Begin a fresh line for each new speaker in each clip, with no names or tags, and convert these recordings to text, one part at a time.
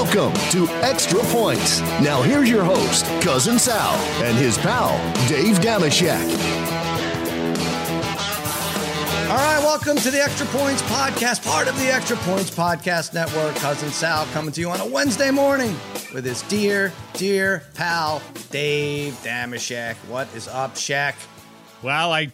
Welcome to Extra Points. Now here's your host, Cousin Sal, and his pal, Dave Dameshek.
All right, welcome to the Extra Points Podcast, part of the Extra Points Podcast Network. Cousin Sal coming to you on a Wednesday morning with his dear, dear pal, Dave Dameshek. What is up, Shaq?
Well, I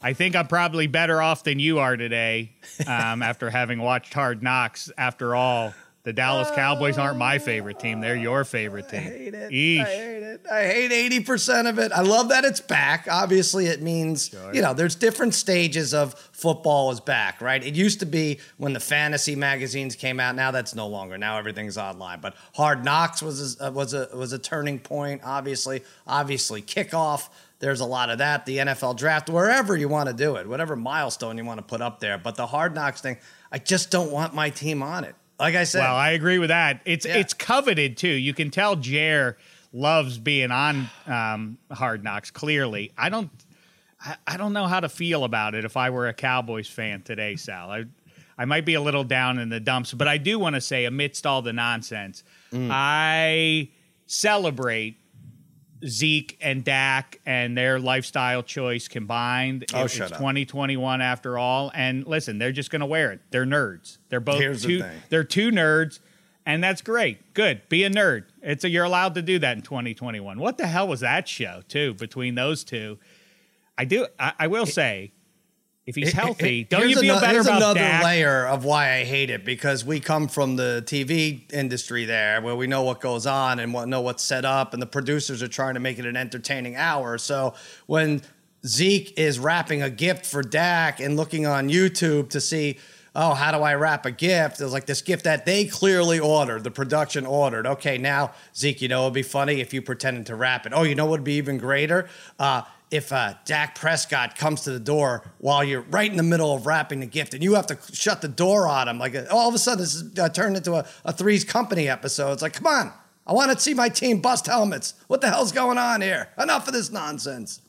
I think I'm probably better off than you are today um, after having watched Hard Knocks. After all, the Dallas Cowboys aren't my oh, favorite team; they're your favorite team.
I hate it.
Eesh.
I hate it. I hate eighty percent of it. I love that it's back. Obviously, it means you know there's different stages of football is back, right? It used to be when the fantasy magazines came out. Now that's no longer. Now everything's online. But Hard Knocks was a, uh, was a was a turning point. Obviously, obviously kickoff. There's a lot of that. The NFL draft, wherever you want to do it, whatever milestone you want to put up there. But the Hard Knocks thing, I just don't want my team on it. Like I said,
Well, I agree with that. It's
Yeah.
it's coveted too. You can tell Jer loves being on um, Hard Knocks. Clearly, I don't. I, I don't know how to feel about it if I were a Cowboys fan today, Sal. I, I might be a little down in the dumps, but I do want to say, amidst all the nonsense,
Mm.
I celebrate Zeke and Dak and their lifestyle choice combined.
Oh,
It-
shut
it's
up.
2021 after all. And listen, they're just going to wear it. They're nerds. They're both
Here's the thing.
They're two nerds, and that's great. Good. Be a nerd. It's a, you're allowed to do that in 2021. What the hell was that show too between those two? I do. I, I will say, if he's healthy, don't you feel
ano-
better about
another layer of why I hate it because we come from the TV industry there, where we know what goes on and what know what's set up, and the producers are trying to make it an entertaining hour. So when Zeke is wrapping a gift for Dak and looking on YouTube to see. Oh, how do I wrap a gift? It was like this gift that they clearly ordered, the production ordered. Okay, now Zeke, you know it'd be funny if you pretended to wrap it. Oh, you know what would be even greater? Uh, if uh, Dak Prescott comes to the door while you're right in the middle of wrapping the gift and you have to shut the door on him, like all of a sudden this is uh, turned into a, a Three's Company episode. It's like, come on, I want to see my team bust helmets. What the hell's going on here? Enough of this nonsense.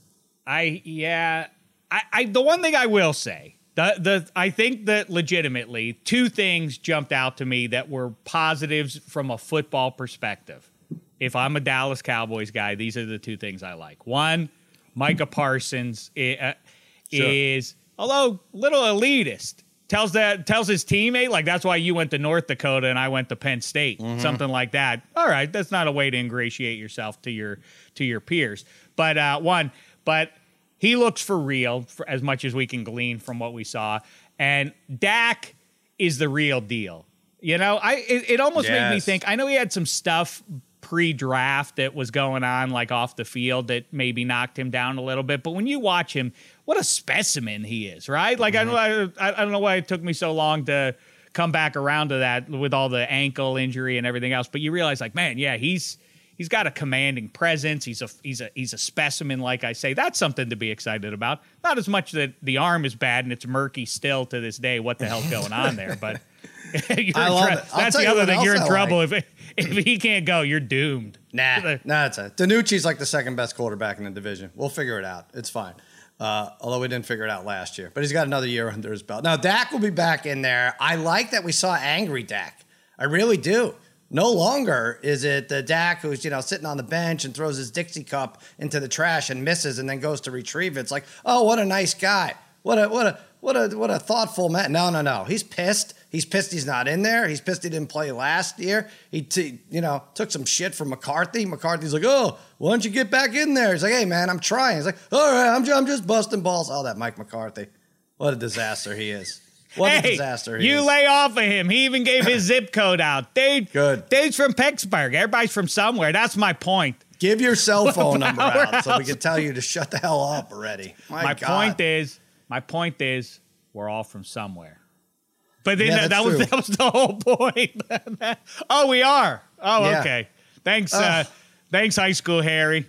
I yeah. I, I the one thing I will say the the I think that legitimately two things jumped out to me that were positives from a football perspective. If I'm a Dallas Cowboys guy, these are the two things I like. One, Micah Parsons i- uh,
Sure.
is although little elitist. Tells that tells his teammate like that's why you went to North Dakota and I went to Penn State, something like that. All right, that's not a way to ingratiate yourself to your to your peers. But uh, one, but he looks for real for as much as we can glean from what we saw. And Dak is the real deal. You know, I it, it almost made me think. I know he had some stuff pre-draft that was going on like off the field that maybe knocked him down a little bit. But when you watch him, what a specimen he is, right? Like I, don't, mm-hmm. I, I don't know why it took me so long to come back around to that with all the ankle injury and everything else. But you realize, like, man, yeah, he's he's got a commanding presence. He's a he's a he's a specimen, like I say. That's something to be excited about. Not as much that the arm is bad and it's murky still to this day. What the hell's going on there? But
I love it. I'll
That's the other thing. You're in
I
trouble
like.
if if he can't go. You're doomed.
Nah, nah, it's a Danucci's like the second best quarterback in the division. We'll figure it out. It's fine. Uh, although we didn't figure it out last year, but he's got another year under his belt. Now Dak will be back in there. I like that we saw angry Dak. I really do. No longer is it the Dak who's you know sitting on the bench and throws his Dixie cup into the trash and misses and then goes to retrieve it. It's like, oh, what a nice guy. What a what a what a what a thoughtful man. No, no, no. He's pissed. He's pissed he's not in there. He's pissed he didn't play last year. He t- you know took some shit from McCarthy. McCarthy's like, oh, why don't you get back in there? He's like, hey man, I'm trying. He's like, all right, I'm just, I'm just busting balls. Oh, that Mike McCarthy. What a disaster he is. What a disaster he is.
you
is.
lay off of him. He even gave his zip code out. Dave,
Good.
Dave's from Pittsburgh. Everybody's from somewhere. That's my point.
Give your cell phone number out so we can tell you to shut the hell up already. My,
my point is, my point is, we're all from somewhere. But then
Yeah,
that, that was that was the whole point. oh, we are. Oh,
Yeah.
okay. Thanks, uh, thanks, high school Harry.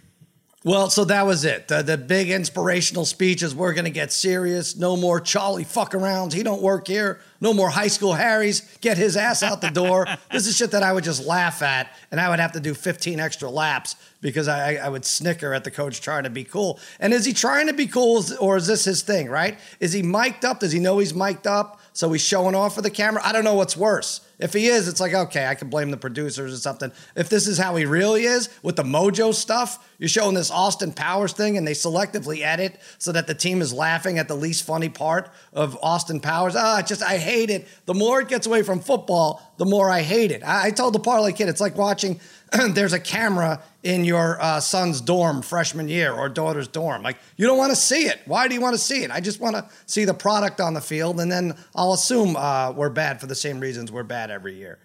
Well, so that was it. The, the big inspirational speech is we're going to get serious. No more Charlie fuck arounds. He don't work here. No more high school Harrys. Get his ass out the door. this is shit that I would just laugh at, and I would have to do 15 extra laps because I, I would snicker at the coach trying to be cool. And is he trying to be cool, or is this his thing? Right? Is he mic'd up? Does he know he's mic'd up? So he's showing off for the camera. I don't know what's worse. If he is, it's like, okay, I can blame the producers or something. If this is how he really is with the mojo stuff, you're showing this Austin Powers thing and they selectively edit so that the team is laughing at the least funny part of Austin Powers. Ah, just, I hate it. The more it gets away from football, the more I hate it. I, I told the parlay kid, it's like watching there's a camera in your uh, son's dorm freshman year or daughter's dorm. Like, you don't want to see it. Why do you want to see it? I just want to see the product on the field, and then I'll assume uh, we're bad for the same reasons we're bad every year.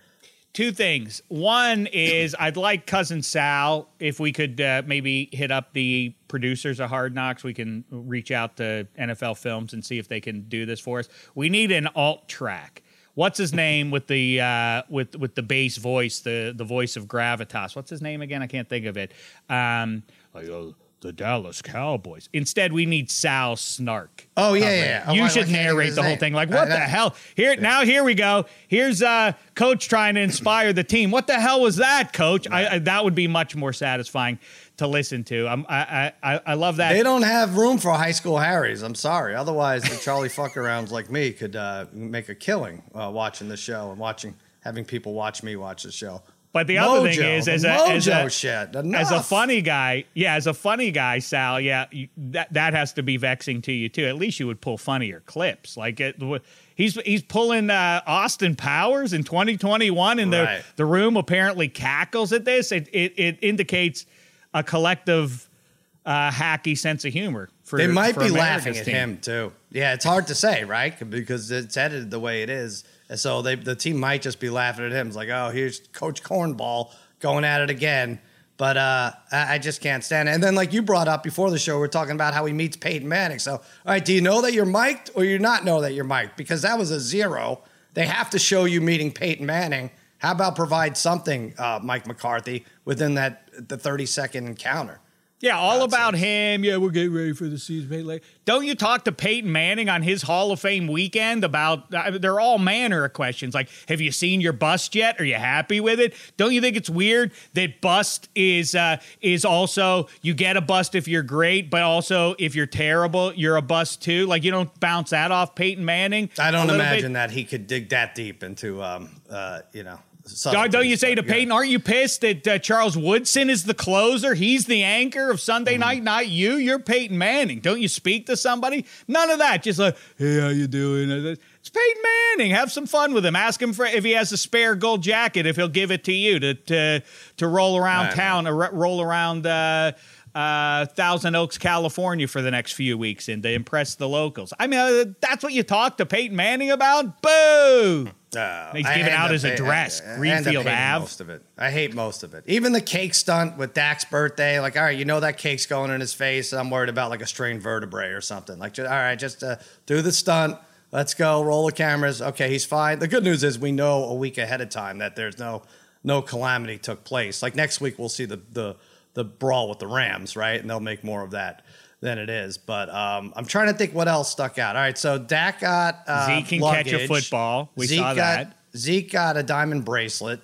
Two things. One is I'd like cousin Sal if we could uh, maybe hit up the producers of Hard Knocks. We can reach out to NFL Films and see if they can do this for us. We need an alt track what's his name with the uh, with with the bass voice, the the voice of gravitas. What's his name again? I can't think of it. Um, uh, the Dallas Cowboys. Instead, we need Sal Snark.
Oh yeah, yeah. Oh,
you
I,
should narrate the whole thing. Like, what the hell? Here now, here we go. Here's uh, coach trying to inspire the team. What the hell was that, coach? I, I, that would be much more satisfying to listen to. I'm, I, I, I love that.
They don't have room for high school Harrys. I'm sorry. Otherwise, the Charlie fuck arounds like me could uh, make a killing uh, watching the show and watching having people watch me watch the show.
But the other thing is, as a, as a,
shit.
as a funny guy, yeah, as a funny guy, Sal, yeah, you, that that has to be vexing to you too. At least you would pull funnier clips. Like it, he's he's pulling uh, Austin Powers in 2021, and the right. the room apparently cackles at this. It it, it indicates a collective uh, hacky sense of humor. For,
they might be
America's
laughing at
team.
him too. Yeah, it's hard to say, right? Because it's edited the way it is, and so they, the team might just be laughing at him. It's like, oh, here's Coach Cornball going at it again. But uh, I, just can't stand it. And then, like you brought up before the show, we are talking about how he meets Peyton Manning. So, all right, do you know that you're mic'd or you not know that you're mic'd? Because that was a zero. They have to show you meeting Peyton Manning. How about provide something, uh, Mike McCarthy, within that the 30 second encounter?
Yeah, all about him. Yeah, we're getting ready for the season. Don't you talk to Peyton Manning on his Hall of Fame weekend about? They're all manner of questions like, "Have you seen your bust yet? Are you happy with it? Don't you think it's weird that bust is uh, is also you get a bust if you're great, but also if you're terrible, you're a bust too. Like you don't bounce that off Peyton Manning.
I don't imagine bit. that he could dig that deep into, um, uh, you know,
don't, don't you say to Peyton, aren't you pissed that uh, Charles Woodson is the closer? He's the anchor of Sunday mm night, not you. You're Peyton Manning. Don't you speak to somebody? None of that. Just like, hey, how you doing? It's Peyton Manning. Have some fun with him. Ask him for if he has a spare gold jacket, if he'll give it to you to to, to roll around town, or roll around. Uh, uh, Thousand Oaks, California for the next few weeks and to impress the locals. I mean, uh, that's what you talk to Peyton Manning about? Boo! Uh, He's giving out his address, I, Greenfield Ave.
Most of it. I hate most of it. Even the cake stunt with Dak's birthday. Like, all right, you know that cake's going in his face. I'm worried about like a strained vertebrae or something. Like, just, all right, just uh, do the stunt. Let's go. Roll the cameras. Okay, he's fine. The good news is we know a week ahead of time that there's no no calamity took place. Like next week, we'll see the the the brawl with the Rams, right? And they'll make more of that than it is. But um, I'm trying to think what else stuck out. All right, so Dak got uh,
Zeke can
luggage.
catch a football. We
Zeke
saw
got, that. Zeke got a diamond bracelet.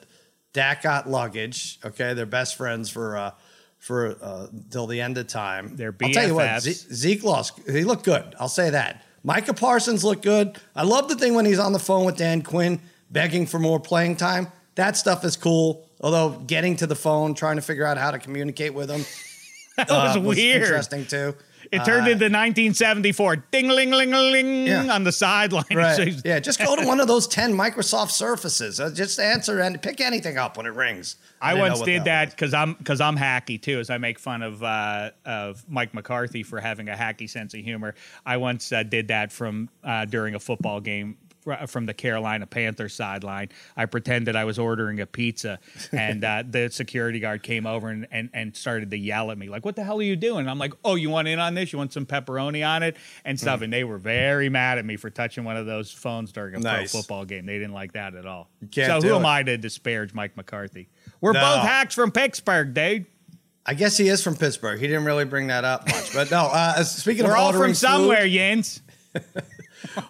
Dak got luggage. Okay, they're best friends for uh, for uh, till the end of time.
They're BFFs.
I'll tell you what, Zeke lost. He looked good. I'll say that. Micah Parsons looked good. I love the thing when he's on the phone with Dan Quinn begging for more playing time. That stuff is cool. Although getting to the phone, trying to figure out how to communicate with him,
that was, uh, was weird.
Interesting too.
It turned uh, into 1974. Ding, ling, ling, ling yeah. on the sideline.
Right. yeah, just go to one of those 10 Microsoft Surfaces. Uh, just answer and pick anything up when it rings.
I, I once did that because I'm because I'm hacky too. As I make fun of uh, of Mike McCarthy for having a hacky sense of humor. I once uh, did that from uh, during a football game from the Carolina Panthers sideline. I pretended I was ordering a pizza, and uh, the security guard came over and, and, and started to yell at me, like, What the hell are you doing? And I'm like, Oh, you want in on this? You want some pepperoni on it? And stuff. Mm. And they were very mad at me for touching one of those phones during a nice. pro football game. They didn't like that at all. So who it. am I to disparage Mike McCarthy? We're no. both hacks from Pittsburgh, dude.
I guess he is from Pittsburgh. He didn't really bring that up much, but no. Uh, speaking of
We're
of
all from
food,
somewhere, Jens.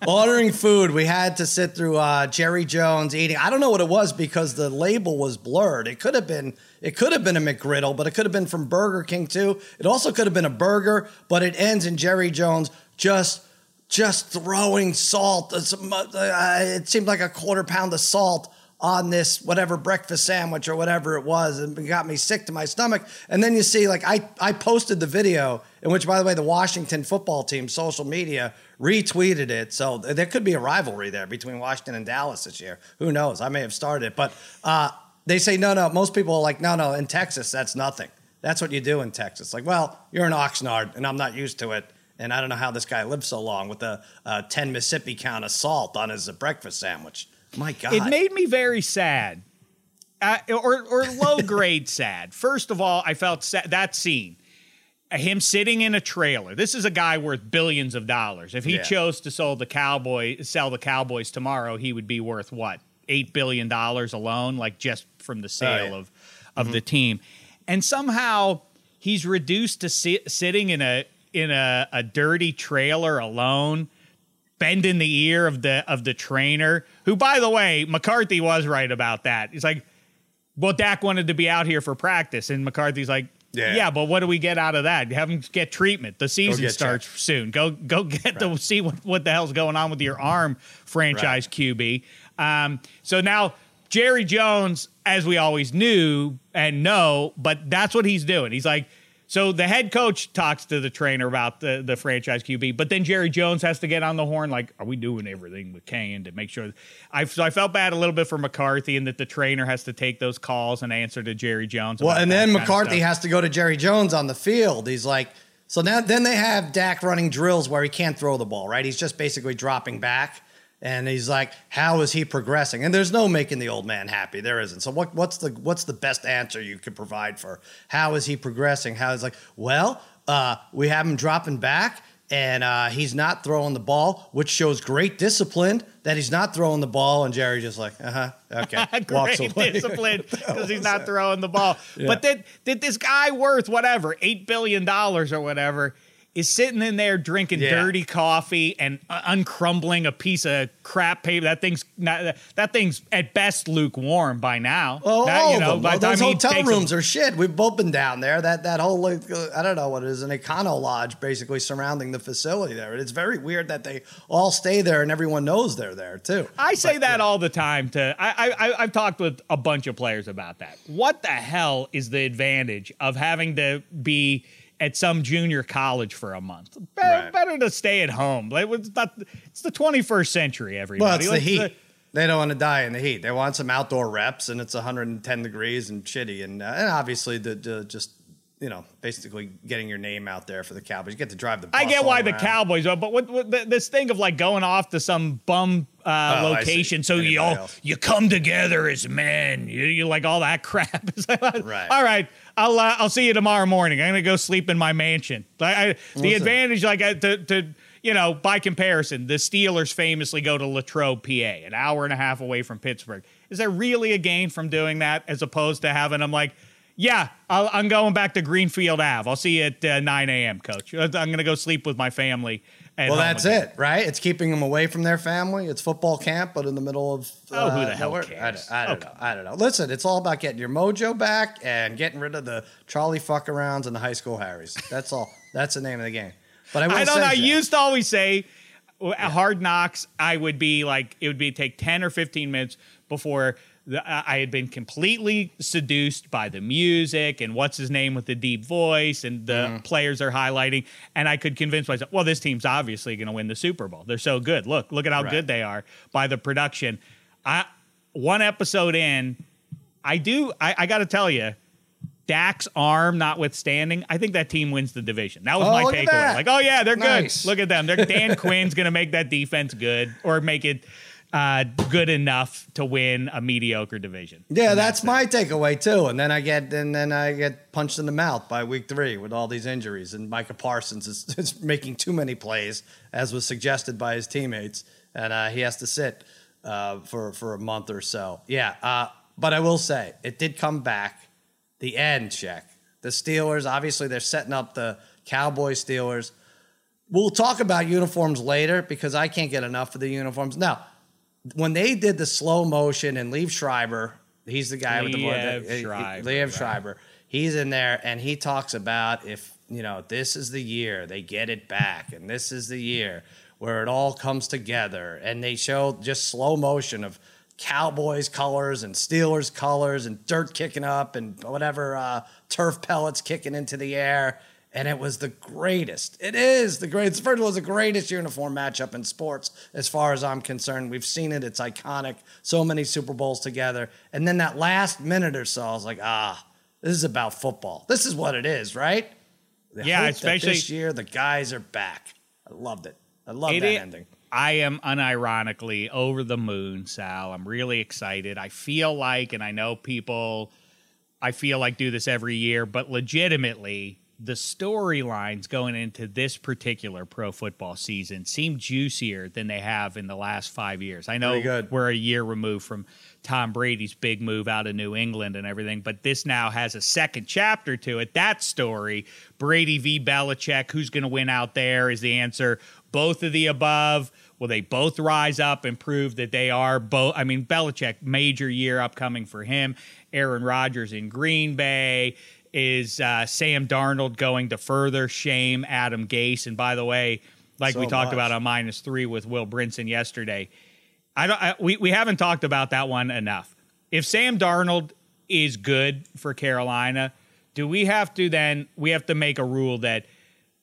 ordering food. We had to sit through uh, Jerry Jones eating. I don't know what it was because the label was blurred. It could have been it could have been a McGriddle, but it could have been from Burger King too. It also could have been a burger, but it ends in Jerry Jones just just throwing salt. Uh, it seemed like a quarter pound of salt on this whatever breakfast sandwich or whatever it was and it got me sick to my stomach. And then you see like I, I posted the video in which by the way the washington football team social media retweeted it. So there could be a rivalry there between washington and dallas this year. Who knows? I may have started it. But uh, they say no no most people are like no no in texas that's nothing. That's what you do in texas. Like well you're an oxnard and i'm not used to it. And i don't know how this guy lived so long with a, a 10 mississippi count of salt on his breakfast sandwich my God.
It made me very sad. Uh, or, or low grade sad. First of all, I felt sad, that scene, him sitting in a trailer. This is a guy worth billions of dollars. If he yeah. chose to sell the cowboy, sell the Cowboys tomorrow, he would be worth what eight billion dollars alone, like just from the sale oh, yeah. of of mm-hmm. the team. And somehow he's reduced to sit, sitting in a in a, a dirty trailer alone bend in the ear of the of the trainer, who by the way, McCarthy was right about that. He's like, well, Dak wanted to be out here for practice, and McCarthy's like, yeah, yeah but what do we get out of that? Have him get treatment. The season starts checked. soon. Go go get right. to see what, what the hell's going on with your arm, franchise right. QB. Um, so now Jerry Jones, as we always knew and know, but that's what he's doing. He's like so the head coach talks to the trainer about the, the franchise QB, but then Jerry Jones has to get on the horn, like, are we doing everything we can to make sure? I so I felt bad a little bit for McCarthy and that the trainer has to take those calls and answer to Jerry Jones.
Well, and then McCarthy has to go to Jerry Jones on the field. He's like, so now then they have Dak running drills where he can't throw the ball, right? He's just basically dropping back. And he's like, "How is he progressing?" And there's no making the old man happy. There isn't. So what, what's the what's the best answer you could provide for how is he progressing? How is like, well, uh, we have him dropping back, and uh, he's not throwing the ball, which shows great discipline that he's not throwing the ball. And Jerry just like, uh huh, okay,
walks away. discipline because he's not throwing the ball. Yeah. But did did this guy worth whatever eight billion dollars or whatever? Is sitting in there drinking yeah. dirty coffee and uh, uncrumbling a piece of crap paper. That thing's not, that thing's at best lukewarm by now.
Oh, that, you know, by those hotel rooms are shit. We've both been down there. That that whole like, I don't know what it is, an econo lodge basically surrounding the facility there. It's very weird that they all stay there and everyone knows they're there too.
I say but, that yeah. all the time. To I, I I've talked with a bunch of players about that. What the hell is the advantage of having to be at some junior college for a month. Be- right. Better to stay at home. It's, not, it's the 21st century, everybody.
Well, it's like the heat. The, they don't want to die in the heat. They want some outdoor reps, and it's 110 degrees and shitty. And, uh, and obviously, the, the just you know, basically getting your name out there for the Cowboys. You get to drive the.
I get why around. the Cowboys are, but what, what, this thing of like going off to some bum uh, oh, location, so you all you come together as men, you, you like all that crap. right. All right. I'll uh, I'll see you tomorrow morning. I'm gonna go sleep in my mansion. I, I, the advantage, like uh, to, to you know, by comparison, the Steelers famously go to Latrobe, PA, an hour and a half away from Pittsburgh. Is there really a gain from doing that as opposed to having them like? Yeah, i am going back to Greenfield Ave. I'll see you at uh, 9 a.m., Coach. I'm going to go sleep with my family.
Well, that's again. it, right? It's keeping them away from their family. It's football camp, but in the middle of
uh, oh, who the hell nowhere. cares?
I, I don't okay. know. I don't know. Listen, it's all about getting your mojo back and getting rid of the Charlie fuck arounds and the high school Harrys. That's all. that's the name of the game. But I,
I don't know. I used to always say, yeah. hard knocks. I would be like, it would be take 10 or 15 minutes before I had been completely seduced by the music and what's his name with the deep voice and the mm. players are highlighting. And I could convince myself, well, this team's obviously going to win the Super Bowl. They're so good. Look, look at how right. good they are by the production. I one episode in, I do. I, I got to tell you, Dak's arm notwithstanding, I think that team wins the division. That was oh, my takeaway. Like, oh yeah, they're nice. good. Look at them. They're Dan Quinn's going to make that defense good or make it uh, good enough to win a mediocre division.
Yeah, that's, that's my takeaway too. And then I get and then I get punched in the mouth by week three with all these injuries. And Micah Parsons is, is making too many plays, as was suggested by his teammates, and uh, he has to sit uh, for for a month or so. Yeah, uh, but I will say it did come back. The end check. The Steelers, obviously, they're setting up the Cowboy Steelers we'll talk about uniforms later because I can't get enough of the uniforms. Now, when they did the slow motion and Liev Schreiber, he's the guy with the
Liev
the-
Schreiber,
Liev
right.
Schreiber. He's in there and he talks about if you know this is the year they get it back, and this is the year where it all comes together, and they show just slow motion of Cowboys colors and Steelers colors and dirt kicking up and whatever uh, turf pellets kicking into the air. And it was the greatest. It is the greatest. First of all, it was the greatest uniform matchup in sports, as far as I'm concerned. We've seen it. It's iconic. So many Super Bowls together. And then that last minute or so, I was like, ah, this is about football. This is what it is, right? I
Yeah, especially-
this year the guys are back. I loved it. I love that ending.
I am unironically over the moon, Sal. I'm really excited. I feel like, and I know people, I feel like do this every year, but legitimately, the storylines going into this particular pro football season seem juicier than they have in the last five years. I know we're a year removed from Tom Brady's big move out of New England and everything, but this now has a second chapter to it. That story, Brady v. Belichick, who's going to win out there is the answer. Both of the above. Will they both rise up and prove that they are both? I mean, Belichick, major year upcoming for him. Aaron Rodgers in Green Bay. Is uh, Sam Darnold going to further shame Adam Gase? And by the way, like
So
we talked
much.
about on minus three with Will Brinson yesterday, I don't. I, we we haven't talked about that one enough. If Sam Darnold is good for Carolina, do we have to then we have to make a rule that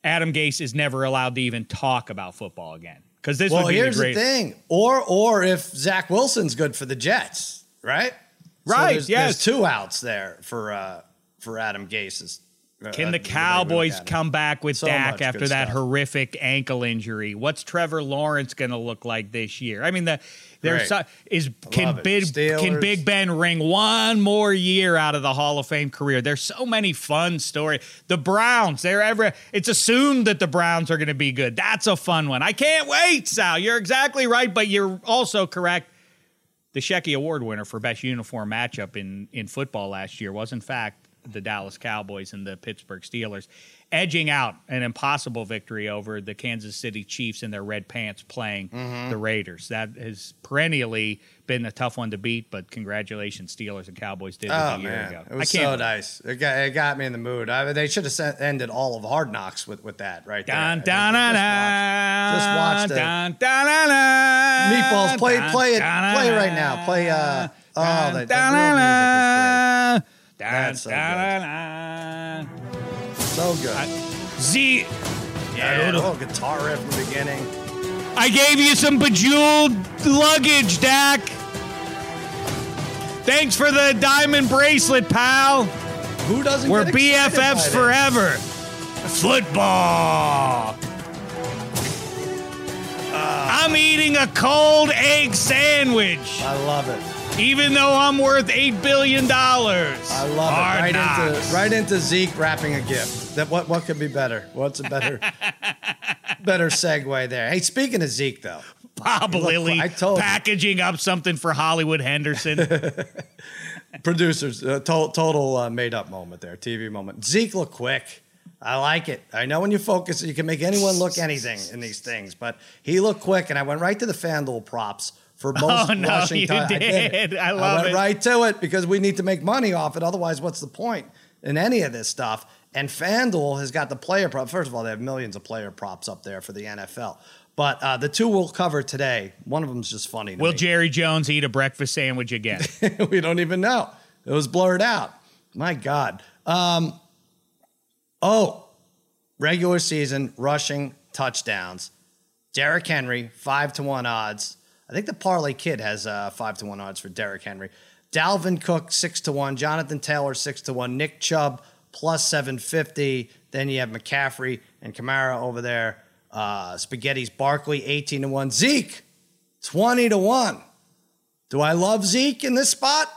Adam Gase is never allowed to even talk about football again? Because this
Well,
would be
here's
the
the, thing. Or or if Zach Wilson's good for the Jets, right?
Right,
there's,
yes.
There's two outs there for uh, for Adam Gase's. uh,
Can
uh,
the
look
Cowboys come back with
So
Dak after that
stuff.
horrific ankle injury? What's Trevor Lawrence going to look like this year? I mean, the there's so, is can. Big can Big Ben ring one more year out of the Hall of Fame career? There's so many fun stories. The Browns, they're ever. It's assumed that the Browns are going to be good. That's a fun one. I can't wait, Sal. You're exactly right, but you're also correct. The Shecky Award winner for best uniform matchup in in football last year was in fact the Dallas Cowboys and the Pittsburgh Steelers, edging out an impossible victory over the Kansas City Chiefs in their red pants playing
Mm-hmm.
the Raiders. That has perennially been a tough one to beat, but congratulations, Steelers and Cowboys did it
Oh
a year
man,
ago.
it was so nice. It got, it got me in the mood. I, they should have sent, ended all of Hard Knocks with, with that right there.
Dun, dun, dun,
just watch- just watch
dun,
Meatballs, play play it, play right now. Play uh oh
dun,
the, the
dun,
real music
dun,
That's so
dun, dun, dun.
So good.
Z.
yeah, a little guitar riff in the beginning.
I gave you some bejeweled luggage, Dak. Thanks for the diamond bracelet, pal.
Who doesn't?
We're
get excited by
BFFs forever. Football. Ah. I'm eating a cold egg sandwich,
I love it.
Even though I'm worth $8 billion.
I love it. Right into right into Zeke wrapping a gift. That what what could be better? What's a better better segue there? Hey, speaking of Zeke though,
Bob Lilly
I told you.
packaging up something for Hollywood Henderson.
producers uh, to- total uh, made up moment there, TV moment. Zeke look quick. I like it. I know when you focus, you can make anyone look anything in these things, but he looked quick, and I went right to the FanDuel props for most
Oh, no,
rushing
you
tou- I
did. I love
went
it.
right to it because we need to make money off it. Otherwise, what's the point in any of this stuff? And FanDuel has got the player prop. First of all, they have millions of player props up there for the NFL. But uh, the two we'll cover today, one of them's just funny.
Will
me.
Jerry Jones eat a breakfast sandwich again?
we don't even know. It was blurred out. My God. Um, oh, regular season rushing touchdowns. Derrick Henry, five to one odds. I think the Parlay Kid has uh, five to one odds for Derrick Henry. Dalvin Cook, six to one. Jonathan Taylor, six to one. Nick Chubb, plus 750. Then you have McCaffrey and Kamara over there. Uh, Spaghetti's Barkley, 18 to one. Zeke, 20 to one. Do I love Zeke in this spot?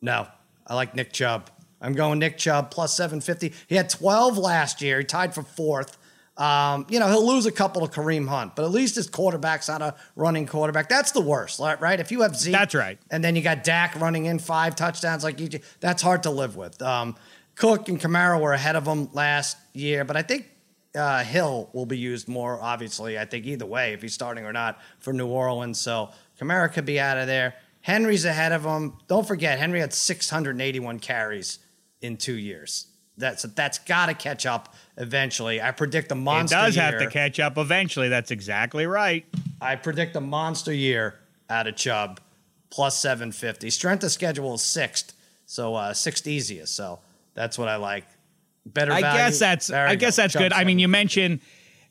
No. I like Nick Chubb. I'm going Nick Chubb plus 750. He had 12 last year. He tied for fourth. Um, you know, he'll lose a couple to Kareem Hunt, but at least his quarterback's not a running quarterback. That's the worst, right? If you have Zeke,
That's right.
and then you got Dak running in five touchdowns like you, that's hard to live with. Um, Cook and Kamara were ahead of him last year, but I think uh, Hill will be used more, obviously, I think either way, if he's starting or not for New Orleans. So Kamara could be out of there. Henry's ahead of him. Don't forget, Henry had 681 carries in two years. That's that's got to catch up eventually. I predict a monster.
It does have
year.
to catch up eventually. That's exactly right.
I predict a monster year out of Chubb, plus 750. Strength of schedule is sixth, so uh, sixth easiest. So that's what I like. Better.
I
value.
guess that's
There
I guess
go.
that's
Chubb's
good. I mean, you mentioned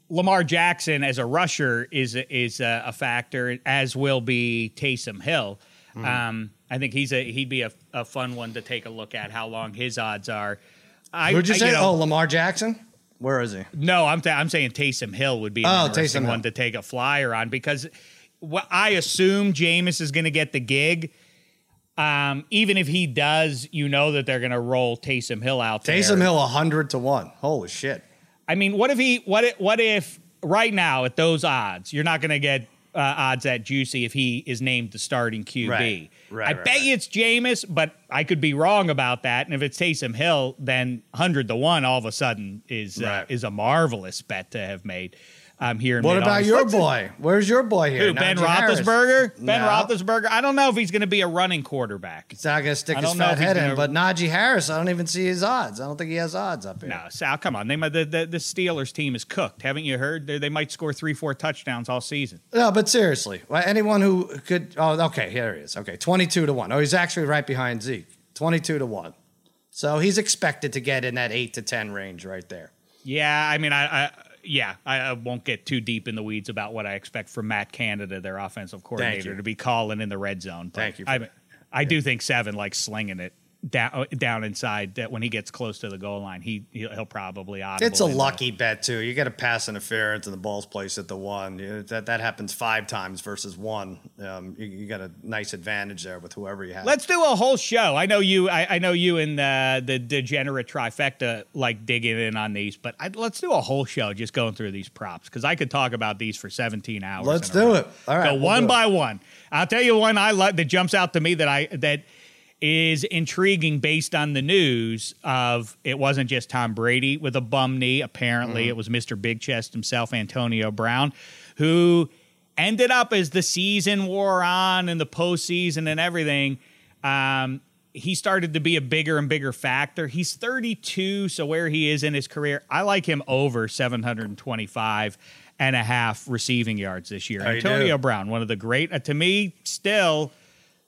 Lamar Jackson as a rusher is is a, a factor, as will be Taysom Hill.
Mm-hmm.
Um, I think he's a he'd be a, a fun one to take a look at how long his odds are. I,
Who'd you
I-
say?
know,
oh, Lamar Jackson. Where is he?
no, I'm th- I'm saying Taysom Hill would be an
Oh,
interesting
Taysom
one
Hill.
to take a flyer on because what I assume Jameis is going to get the gig. Um, even if he does, you know that they're going to roll Taysom Hill out there.
Taysom Hill, hundred to one. Holy shit!
I mean, what if he? What if? What if right now at those odds, you're not going to get uh, odds that juicy if he is named the starting QB?
Right. Right,
I
right,
bet
right.
you it's Jameis, but I could be wrong about that. And if it's Taysom Hill, then hundred to one all of a sudden is uh, is a marvelous bet to have made. Um, here in
What about
mid-August.
your
Let's-
boy? Where's your boy here?
Who, Ben. Roethlisberger? Ben. Roethlisberger. I don't know if he's going to be a running quarterback.
He's not gonna stick
I
his fat head in,
gonna-
but Najee Harris, I don't even see his odds. I don't think he has odds up here.
No, Sal, come on. They might, the, the the Steelers team is cooked. Haven't you heard? They, they might score three, four touchdowns all season.
No, but seriously, anyone who could. Oh, okay, here he is. Okay, twenty-two to one. Oh, he's actually right behind Zeke. Twenty-two to one. So he's expected to get in that eight to ten range right there.
Yeah, I mean, I, I yeah, I, I won't get too deep in the weeds about what I expect from Matt Canada, their offensive coordinator, to be calling in the red zone. But
Thank you
I. I do think seven like slinging it down down inside that when he gets close to the goal line, he he'll, he'll probably audible.
It's a
in the-
lucky bet too. You get a pass interference and the ball's placed at the one. You- That that happens five times versus one. Um, you, you got a nice advantage there with whoever you have.
Let's do a whole show. I know you. I, I know you and the the degenerate trifecta like digging in on these, but I, let's do a whole show just going through these props because I could talk about these for 17 hours.
Let's do
row.
it. All right,
go
we'll
one
do it.
by one. I'll tell you one I love that jumps out to me that I that is intriguing based on the news of it wasn't just Tom Brady with a bum knee. Apparently,
Mm-hmm.
it was Mr. Big Chest himself, Antonio Brown, who ended up as the season wore on and the postseason and everything. Um, he started to be a bigger and bigger factor. He's 32, so where he is in his career, I like him over 725 and a half receiving yards this year.
You
Antonio
do?
Brown, one of the great, uh, to me, still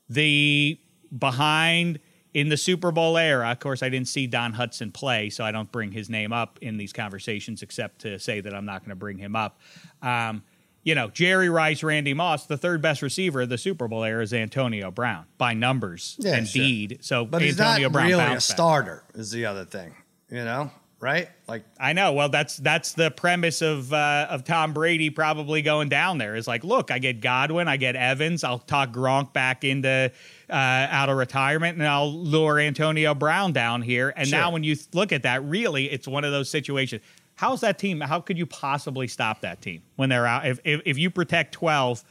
the behind in the Super Bowl era. Of course, I didn't see Don Hutson play, so I don't bring his name up in these conversations except to say that I'm not going to bring him up. Um, you know, Jerry Rice, Randy Moss, the third best receiver of the Super Bowl era is Antonio Brown by numbers,
Yeah,
indeed. So
but he's not
Brown
really a
bounced back.
starter. Is the other thing, you know? Right? Like
I know. Well, that's that's the premise of uh, of Tom Brady probably going down there. Is like, look, I get Godwin, I get Evans, I'll talk Gronk back into uh, out of retirement, and I'll lure Antonio Brown down here. And
Sure.
now, when you look at that, really, it's one of those situations. How's that team? How could you possibly stop that team when they're out? If if, if you protect twelve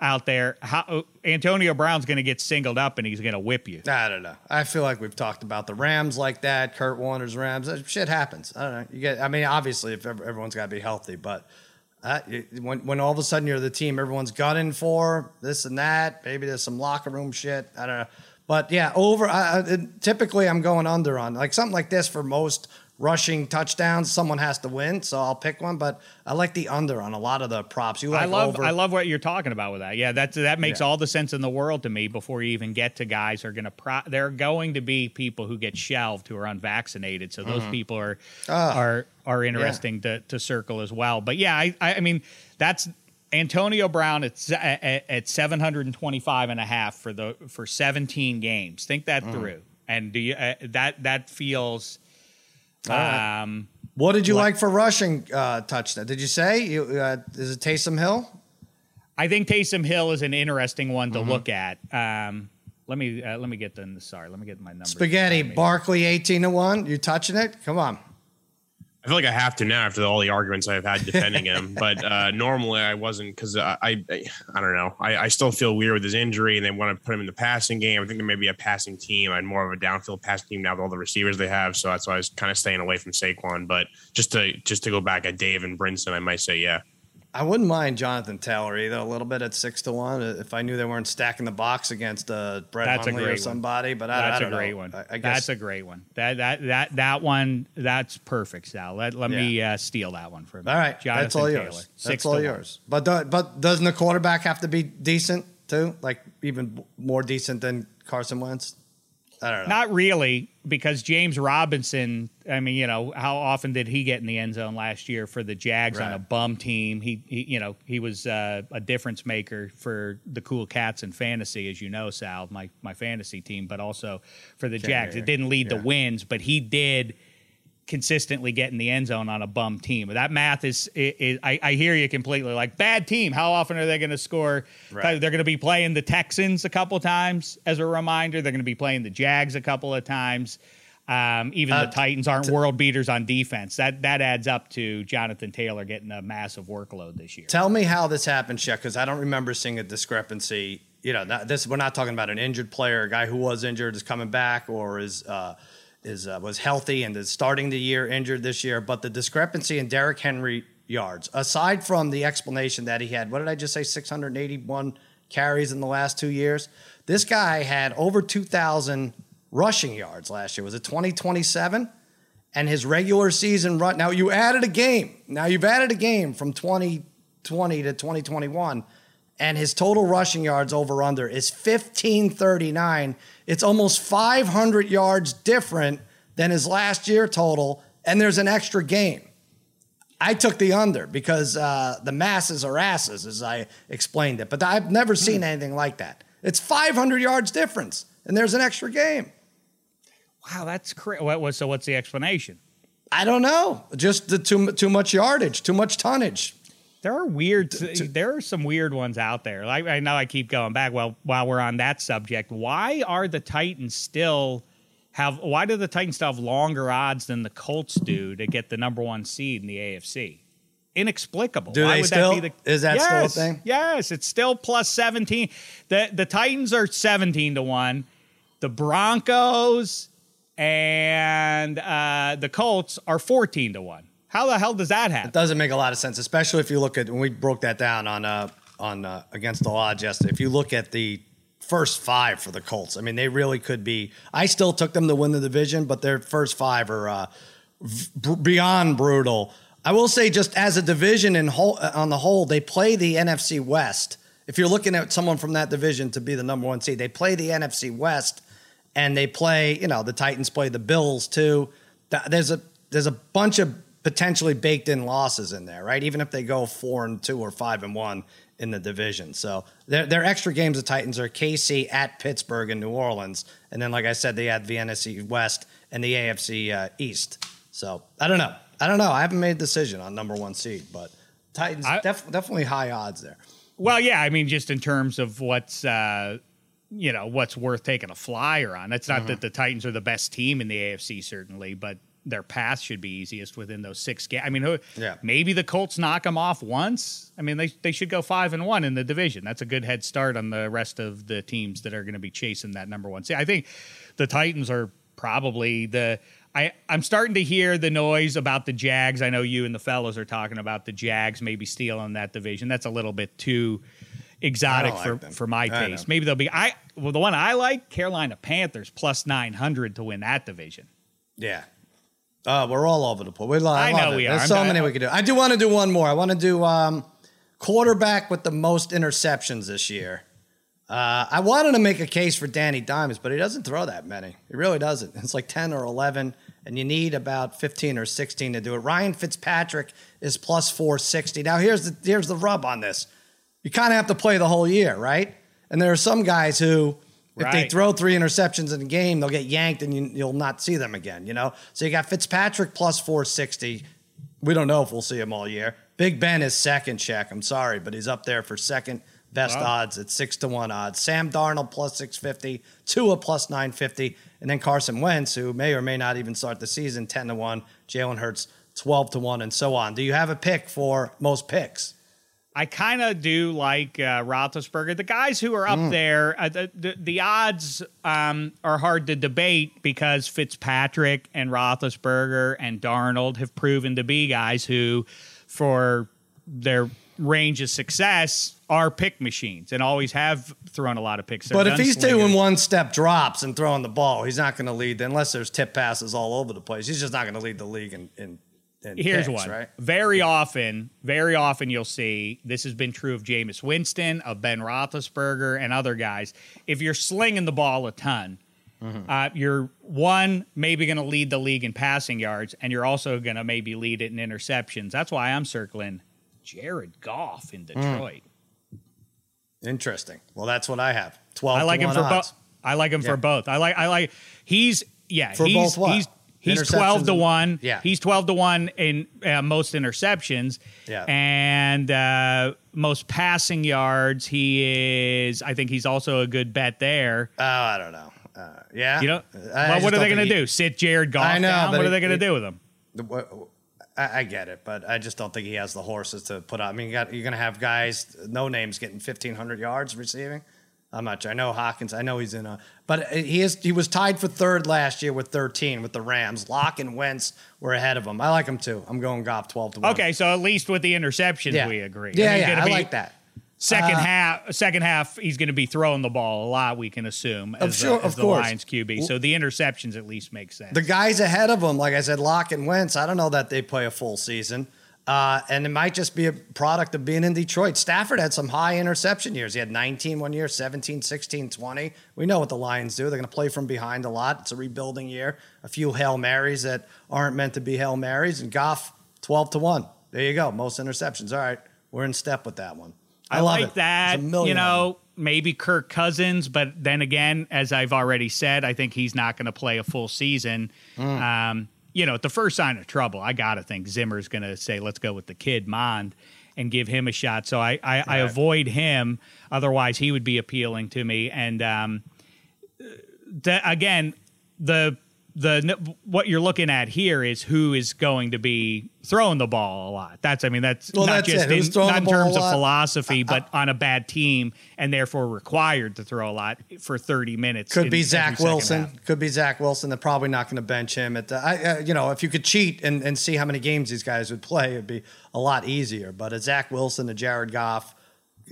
out there, how Antonio Brown's going to get singled up and he's going to whip you.
I don't know. I feel like we've talked about the Rams like that. Kurt Warner's Rams. That shit happens. I don't know. You get. I mean, obviously, if everyone's got to be healthy, but uh, when when all of a sudden you're the team everyone's gunning for this and that. Maybe there's some locker room shit. I don't know. But yeah, over. I, I, typically, I'm going under on like something like this for most rushing touchdowns. Someone has to win, so I'll pick one. But I like the under on a lot of the props. You like
I love
over.
I love what you're talking about with that. Yeah, that that makes
Yeah.
all the sense in the world to me. Before you even get to guys who are going to pro, they're going to be people who get shelved who are unvaccinated. So those people are
Ah.
are are interesting to to circle as well. But yeah, I I I mean that's. Antonio Brown at, at, at 725 and a half for the for 17 games. Think that
Mm.
through. And do you uh, that that feels
right.
um
What did you
What-
like for rushing uh, touchdown? Did you say you, uh, is it Taysom Hill?
I think Taysom Hill is an interesting one
Mm-hmm.
to look at. Um, let me uh, let me get the sorry. Let me get my numbers.
Spaghetti. Barkley, eighteen to one. You touching it? Come on.
I feel like I have to now after all the arguments I've had defending him. but uh, normally I wasn't because I, I, I don't know. I, I still feel weird with his injury, and they want to put him in the passing game. I think there may be a passing team I'm more of a downfield passing team now with all the receivers they have. So that's why I was kind of staying away from Saquon. But just to just to go back at Dave and Brinson, I might say yeah.
I wouldn't mind Jonathan Taylor either a little bit at six to one if I knew they weren't stacking the box against uh, Brett that's Hundley or somebody. One. But I,
that's
I
a great
know.
one.
I, I
guess that's a great one. That that that that one that's perfect, Sal. Let let yeah. me uh, steal that one from
you. All right,
Jonathan
that's all
Taylor.
yours. That's all yours. But do, but doesn't the quarterback have to be decent too? Like even more decent than Carson Wentz? I don't know.
Not really, because James Robinson. I mean, you know, how often did he get in the end zone last year for the Jags right. on a bum team? He, he you know, he was uh, a difference maker for the Cool Cats in fantasy, as you know, Sal, my my fantasy team, but also for the Jags. It didn't lead yeah. to wins, but he did consistently get in the end zone on a bum team. That math is, is, is I, I, hear you completely. Like bad team. How often are they going to score? Right. They're going to be playing the Texans a couple times as a reminder. They're going to be playing the Jags a couple of times. Um, even uh, the Titans aren't t- world beaters on defense. That that adds up to Jonathan Taylor getting a massive workload this year.
Tell me how this happened, Shek, because I don't remember seeing a discrepancy. You know, this we're not talking about an injured player, a guy who was injured is coming back, or is uh, is uh, was healthy and is starting the year injured this year. But the discrepancy in Derrick Henry yards, aside from the explanation that he had, what did I just say, 681 carries in the last two years? This guy had over 2,000 rushing yards last year. Was it 2027? And his regular season run. Now you added a game. Now you've added a game from 2020 to 2021 and his total rushing yards over under is 1539. It's almost 500 yards different than his last year total, and there's an extra game. I took the under because uh, the masses are asses, as I explained it, but I've never hmm. seen anything like that. It's 500 yards difference, and there's an extra game.
Wow, that's crazy. What, so, what's the explanation?
I don't know. Just the too too much yardage, too much tonnage.
There are weird. there are some weird ones out there. Like I know I keep going back. Well, while we're on that subject, why are the Titans still have? Why do the Titans still have longer odds than the Colts do to get the number one seed in the AFC? Inexplicable.
Do
why
they
would
still?
That be
the, is that
yes,
still a thing?
Yes, it's still plus seventeen. the The Titans are seventeen to one. The Broncos and uh, the Colts are fourteen to one. How the hell does that happen?
It doesn't make a lot of sense, especially if you look at when we broke that down on uh, on uh, against the odds yesterday. If you look at the first five for the Colts, I mean, they really could be. I still took them to win the division, but their first five are uh, v- beyond brutal. I will say, just as a division in whole, uh, on the whole, they play the NFC West. If you're looking at someone from that division to be the number one seed, they play the NFC West, and they play. You know, the Titans play the Bills too. There's a there's a bunch of potentially baked in losses in there, right? Even if they go four and two or five and one in the division. So their, their extra games, the Titans are KC at Pittsburgh and New Orleans. And then, like I said, they had the NFC West and the AFC uh, East. So I don't know. I don't know. I haven't made a decision on number one seed, but Titans I, def, definitely high odds there.
Well, yeah. I mean, just in terms of what's, uh, you know, what's worth taking a flyer on. It's not mm-hmm. that the Titans are the best team in the AFC, certainly, but their path should be easiest within those six games. I mean, who, yeah. maybe the Colts knock them off once. I mean, they they should go five and one in the division. That's a good head start on the rest of the teams that are going to be chasing that number one. See, I think the Titans are probably the. I, I'm starting to hear the noise about the Jags. I know you and the fellows are talking about the Jags maybe stealing that division. That's a little bit too exotic for, like for my taste. Maybe they'll be I well the one I like, Carolina Panthers plus nine hundred to win that division.
Yeah, uh, we're all over the place. We love,
I, know it. we
are.
There's
I'm so many we could do. I do want to do one more. I want to do um, quarterback with the most interceptions this year. Uh, I wanted to make a case for Danny Dimes, but he doesn't throw that many. He really doesn't. It's like 10 or 11, and you need about 15 or 16 to do it. Ryan Fitzpatrick is plus 460. Now, here's the, here's the rub on this. You kind of have to play the whole year, right? And there are some guys who if they throw three interceptions in a game, they'll get yanked and you, will not see them again, you know? So you got Fitzpatrick plus 460. We don't know if we'll see him all year. Big Ben is second check. I'm sorry, but he's up there for second best wow. odds at six to one odds. Sam Darnold plus 650, Tua plus 950, and then Carson Wentz, who may or may not even start the season, 10 to one. Jalen Hurts 12 to 1, and so on. Do you have a pick for most picks?
I kind of do like uh, Roethlisberger. The guys who are up
Mm.
there, uh, the, the, the odds um, are hard to debate because Fitzpatrick and Roethlisberger and Darnold have proven to be guys who, for their range of success, are pick machines and always have thrown a lot of picks. They're
But if he's doing one step drops and throwing the ball, he's not going to lead unless there's tip passes all over the place. He's just not going to lead the league in, in
Here's
picks,
one.
right?
Very often, very often you'll see this has been true of Jameis Winston, of Ben Roethlisberger, and other guys. If you're slinging the ball a ton,
Mm-hmm.
uh, you're one maybe going to lead the league in passing yards, and you're also going to maybe lead it in interceptions. That's why I'm circling Jared Goff
Mm.
in Detroit.
Interesting. Well, that's what I have. 12
I like
to
him
1
for both. I like him
Yeah.
for both. I like. I like. He's yeah.
For
he's,
both what?
He's he's twelve to one.
Yeah.
He's twelve to one in uh, most interceptions.
Yeah.
And uh, most passing yards. He is. I think he's also a good bet there.
Oh, I don't know. Uh, yeah.
You know.
I-
well, what are they going to do? Sit Jared Goff
I know,
down? What are they going
it-
to do with him?
What- I, get it, but I just don't think he has the horses to put out. I mean, you got, you're going to have guys, no names, getting 1,500 yards receiving. I'm not sure. I know Hawkins. I know he's in a, but he is. He was tied for third last year with 13 with the Rams. Lock and Wentz were ahead of him. I like him too. I'm going Goff 12 to one.
Okay, so at least with the interceptions,
Yeah.
we agree.
Yeah,
he's
yeah. I like that.
Second
Uh,
half, second half, he's going to be throwing the ball a lot. We can assume as,
sure-
the, as
of
the
course.
Lions QB. So the interceptions at least make sense.
The guys ahead of him, like I said, Lock and Wentz, I don't know that they play a full season. Uh, and it might just be a product of being in Detroit. Stafford had some high interception years. He had 19 one year, 17, 16, 20. We know what the Lions do. They're going to play from behind a lot. It's a rebuilding year. A few Hail Marys that aren't meant to be Hail Marys. And Goff, 12 to 1. There you go. Most interceptions. All right. We're in step with that one. I,
I, like
it.
that. You know, maybe Kirk Cousins, but then again, as I've already said, I think he's not going to play a full season.
Mm.
Um, you know, at the first sign of trouble, I got to think Zimmer's going to say, let's go with the kid Mond and give him a shot. So I, I, I avoid him. Otherwise, he would be appealing to me. And um, the, again, the the what you're looking at here is who is going to be throwing the ball a lot. That's I mean that's
Well,
not
that's
just in, not in terms of philosophy, but on a bad team and therefore required to throw a lot for 30 minutes.
Could
in
be Zach Wilson. Could be Zach Wilson. They're probably not going to bench him. At the, I, uh, you know, if you could cheat and, and see how many games these guys would play, it'd be a lot easier. But a Zach Wilson, a Jared Goff,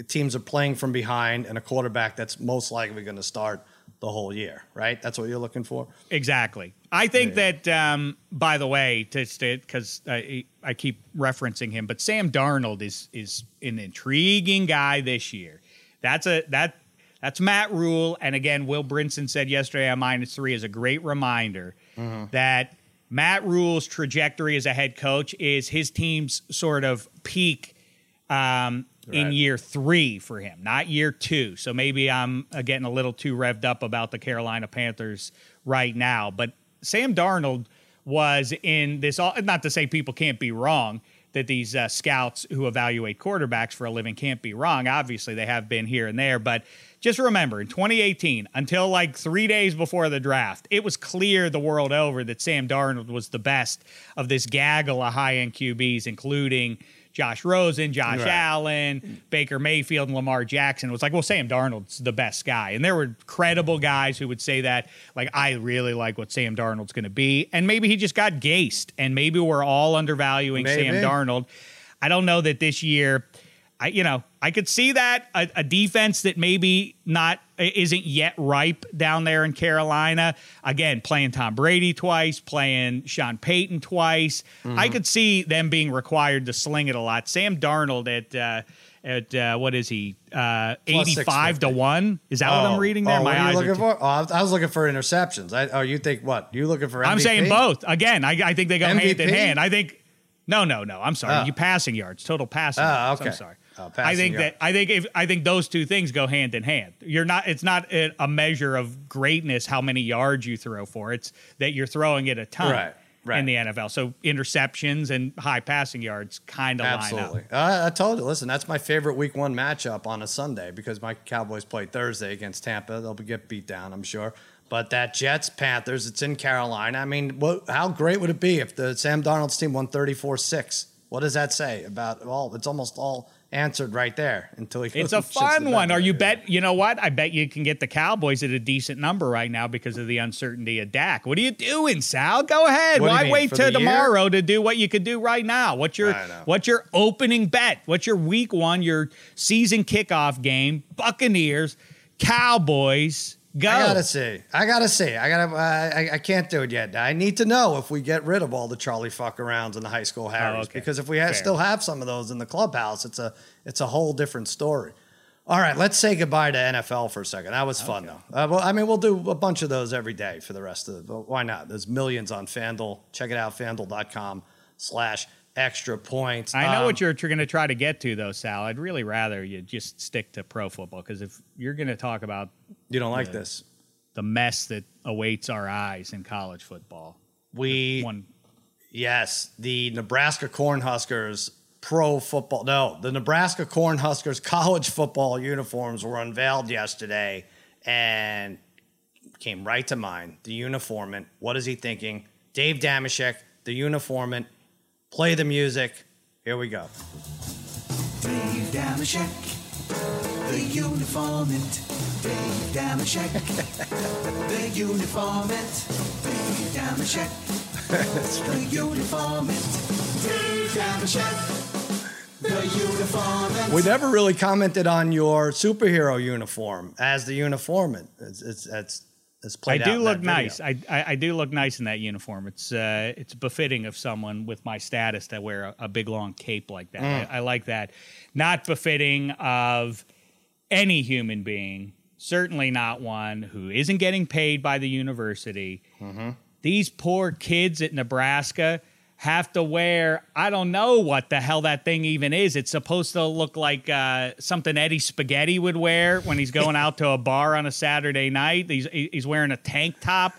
teams are playing from behind, and a quarterback that's most likely going to start the whole year. Right? That's what you're looking for.
Exactly. I think that, um, by the way, to because I, I keep referencing him, but Sam Darnold is is an intriguing guy this year. That's a that that's Matt Rhule, and again, Will Brinson said yesterday on minus three is a great reminder that Matt Rhule's trajectory as a head coach is his team's sort of peak um, in year three for him, not year two. So maybe I'm uh, getting a little too revved up about the Carolina Panthers right now. But Sam Darnold was in this, all not to say people can't be wrong, that these uh, scouts who evaluate quarterbacks for a living can't be wrong. Obviously, they have been here and there. But just remember in 2018, until like three days before the draft, it was clear the world over that Sam Darnold was the best of this gaggle of high end QBs, including. Josh Rosen, Josh
Right.
Allen, Baker Mayfield, and Lamar Jackson. It was like, well, Sam Darnold's the best guy. And there were credible guys who would say that, like, I really like what Sam Darnold's going to be. And maybe he just got Gased. And maybe we're all undervaluing Sam Darnold. I don't know that this year, I you know, I could see that a, a defense that maybe not isn't yet ripe down there in Carolina. Again, playing Tom Brady twice, playing Sean Payton twice.
Mm-hmm.
I could see them being required to sling it a lot. Sam Darnold at uh, at uh, what is he? Uh, Eighty-five to one. Is that what I'm reading there?
Oh,
My
what are
eyes
you
are
looking for? Oh, I was- looking for interceptions. I, oh, you think what? You looking for?
I'm saying both. Again, I, I think they go hand in hand. I think no, no, no. I'm sorry.
Oh.
You passing yards, total passing.
Oh,
yards.
okay.
I'm sorry.
Oh,
I think that I think if I think those two things go hand in hand. You're not. It's not a, measure of greatness how many yards you throw for. It's that you're throwing it a ton
Right, right.
in the NFL. So interceptions and high passing yards kind of line up.
Absolutely. I, I told you. Listen, that's my favorite Week One matchup on a Sunday because my Cowboys play Thursday against Tampa. They'll get beat down, I'm sure. But that Jets Panthers, it's in Carolina. I mean, what, how great would it be if the Sam Darnold's team won 34 6? What does that say about, well, it's almost all answered right there until he
It's a fun one. Are you bet? You know what? I bet you can get the Cowboys at a decent number right now because of the uncertainty of Dak. What are you doing, Sal? Go ahead.
What
Why
mean,
wait till
the year?
tomorrow to do what you could do right now? What's your what's your opening bet? What's your week one? Your season kickoff game? Buccaneers, Cowboys. Go.
I gotta see. I gotta see. I gotta. I, I- I can't do it yet. I need to know if we get rid of all the Charlie fuck arounds in the high school Harrys,
Oh, okay.
because if we ha- still have some of those in the clubhouse, it's a it's a whole different story. All right, let's say goodbye to NFL for a second. That was fun though. Uh, well, I mean, we'll do a bunch of those every day for the rest of the. Why not? There's millions on FanDuel. Check it out, FanDuel.com/slash extra points.
I know
Um,
what you're going to try to get to, though, Sal. I'd really rather you just stick to pro football because if you're going to talk about
you don't like this.
the mess that awaits our eyes in college football,
We
one
Yes, the Nebraska Cornhuskers pro football. No, the Nebraska Cornhuskers college football uniforms were unveiled yesterday and came right to mind. The uniformant. What is he thinking? Dave Dameshek, the uniformant. Play the music. Here we go.
Dave Dameshek, the uniformant. Dave Dameshek, the uniformant. Dave Dameshek, the uniformant. Dave Dameshek, the uniformant.
We never really commented on your superhero uniform as the uniformant. It's it's it's,
I
played out
do look nice. I, I I do look nice in that uniform. It's uh it's befitting of someone with my status to wear a, a big long cape like that.
Mm.
I, I like that. Not befitting of any human being. Certainly not one who isn't getting paid by the university.
Mm-hmm.
These poor kids at Nebraska have to wear I don't know what the hell that thing even is. It's supposed to look like uh, something Eddie Spaghetti would wear when he's going out to a bar on a Saturday night. He's he's wearing a tank top.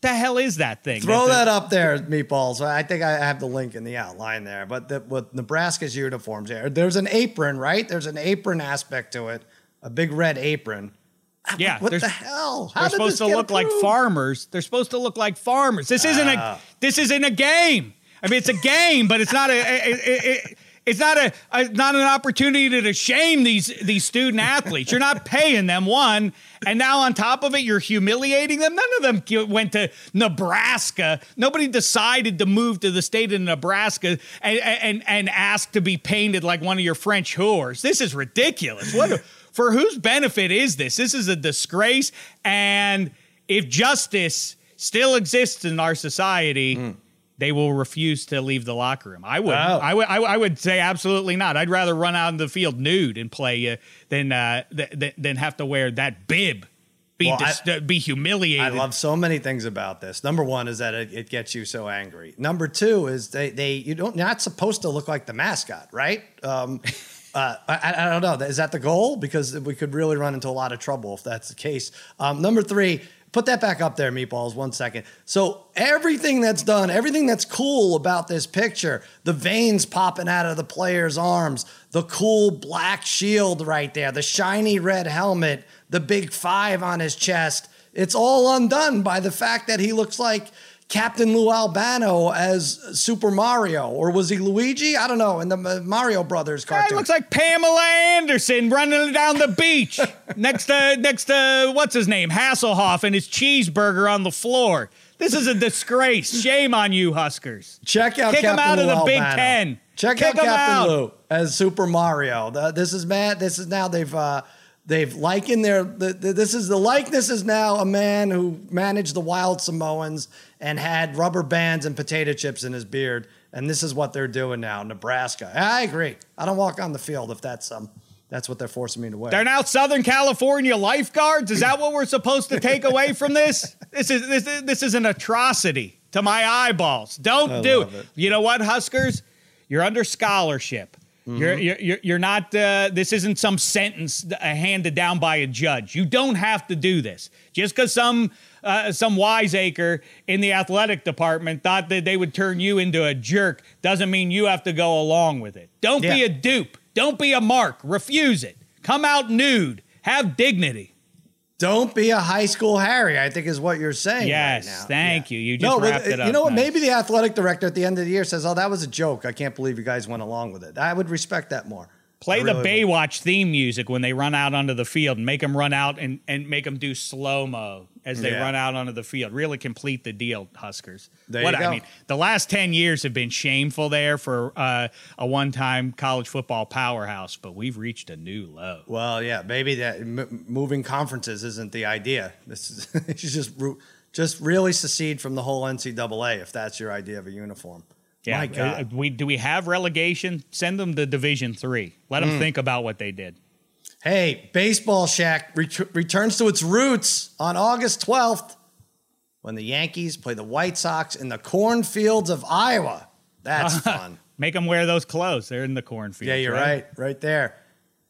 The hell is that thing?
Throw
That's a-
that up there, meatballs. I think I have the link in the outline there. But the, with Nebraska's uniforms, there, there's an apron, right? There's an apron aspect to it, a big red apron.
Yeah,
What the hell? How
They're supposed to look like farmers. They're supposed to look like farmers. This isn't
Ah.
a this isn't a game. I mean, it's a game, but it's not a. it- it- it- it's not a, a not an opportunity to, to shame these these student athletes. You're not paying them one, and now on top of it, you're humiliating them. None of them went to Nebraska. Nobody decided to move to the state of Nebraska and and and ask to be painted like one of your French whores. This is ridiculous. What for whose benefit is this? This is a disgrace. And if justice still exists in our society, mm. They will refuse to leave the locker room. I would.
Wow.
I would. I, would- say absolutely not. I'd rather run out in the field nude and play uh, than uh, th- th- than have to wear that bib, be
Well, I-
dis- uh, be humiliated.
I love so many things about this. Number one is that it, it gets you so angry. Number two is they they you don't you're not supposed to look like the mascot, right? Um, uh, I, I don't know. Is that the goal? Because we could really run into a lot of trouble if that's the case. Um, number three. Put that back up there, meatballs. One second. So everything that's done, everything that's cool about this picture, the veins popping out of the player's arms, the cool black shield right there, the shiny red helmet, the big five on his chest. It's all undone by the fact that he looks like Captain Lou Albano as Super Mario, or was he Luigi? I don't know. In the Mario Brothers
Yeah,
cartoon,
it looks like Pamela Anderson running down the beach next to next to what's his name Hasselhoff and his cheeseburger on the floor. This is a disgrace. Shame on you, Huskers.
Check out
Kick him
Captain
out of
Lou
the Big Ten.
Check
Kick
out
him
Captain
out.
Lou as Super Mario. The- this is mad. This is now they've uh, they've likened their. The, the, this is the likeness is now a man who managed the Wild Samoans and had rubber bands and potato chips in his beard. And this is what they're doing now, Nebraska. I agree. I don't walk on the field if that's um that's what they're forcing me to wear.
They're now Southern California lifeguards. Is that what we're supposed to take away from this? This is this is, this is an atrocity to my eyeballs. Don't
I
do it.
it.
You know what, Huskers? You're under scholarship. You're,
Mm-hmm.
you're you're you're not. Uh, this isn't some sentence uh, handed down by a judge. You don't have to do this. Just because some uh, some wiseacre in the athletic department thought that they would turn you into a jerk doesn't mean you have to go along with it. Don't be a dupe. Don't be a mark. Refuse it. Come out nude. Have dignity.
Don't be a high school Harry, I think is what you're saying.
Yes,
right now.
thank you. You
no,
just
but,
wrapped it up.
You know what?
nice.
Maybe the athletic director at the end of the year says, "Oh, that was a joke. I can't believe you guys went along with it." I would respect that more.
Play
I
the
really would.
Baywatch theme music when they run out onto the field and make them run out and, and make them do slow mo as they
Yeah.
run out onto the field. Really complete the deal, Huskers.
There
what I mean, the last 10 years have been shameful there for uh, a one time college football powerhouse, but we've reached a new low.
Well, yeah, maybe that m- moving conferences isn't the idea. This is just just really secede from the whole NCAA if that's your idea of a uniform.
Yeah,
My
uh,
God.
we do we have relegation? Send them to Division Three. Let them think about what they did.
Hey, Baseball Shack ret- returns to its roots on August 12th when the Yankees play the White Sox in the cornfields of Iowa. That's fun.
Make them wear those clothes. They're in the cornfield.
Yeah, you're right. right. there.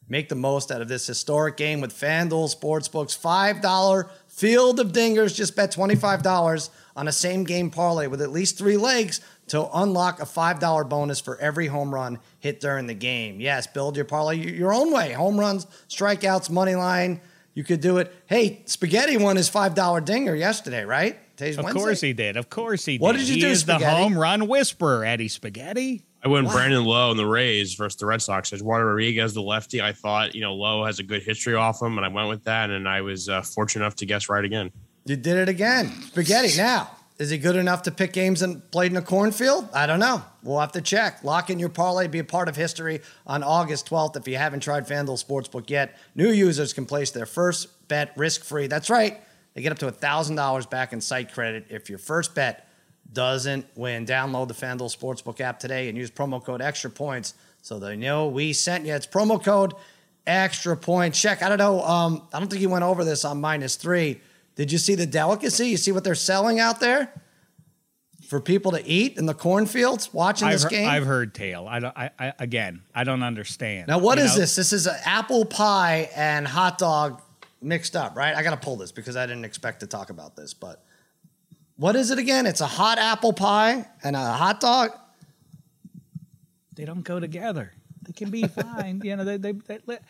Make the most out of this historic game with FanDuel Sportsbook's $5 field of dingers. Just bet $25 on a same game parlay with at least three legs to unlock a $5 bonus for every home run hit during the game. Yes, build your parlay your own way. Home runs, strikeouts, money line. You could do it. Hey, Spaghetti won his $5 dinger yesterday, right? Today's
Of
Wednesday.
course he did. Of course he did.
What did you
he
do,
is the home run whisperer, Eddie Spaghetti.
I went Brandon Lowe in the Rays versus the Red Sox. Eduardo Rodriguez, the lefty. I thought, you know, Lowe has a good history off him, and I went with that, and I was uh, fortunate enough to guess right again.
You did it again. Spaghetti. Now, is he good enough to pick games and played in a cornfield? I don't know. We'll have to check. Lock in your parlay. Be a part of history on August 12th. If you haven't tried FanDuel Sportsbook yet, new users can place their first bet risk free. That's right. They get up to $1,000 back in site credit if your first bet doesn't win. Download the FanDuel Sportsbook app today and use promo code extra points so they know we sent you. It's promo code extra points. Check. I don't know. Um, I don't think you went over this on minus three. Did you see the delicacy? You see what they're selling out there for people to eat in the cornfields watching
I've,
this
heard-
game?
I've heard tale. I, don't, I, I again, I don't understand.
now, what
You
is
know?
this? This is an apple pie and hot dog mixed up, right? I got to pull this because I didn't expect to talk about this, but what is it again? It's a hot apple pie and a hot dog.
They don't go together. They can be fine. You know, they, they, they, let-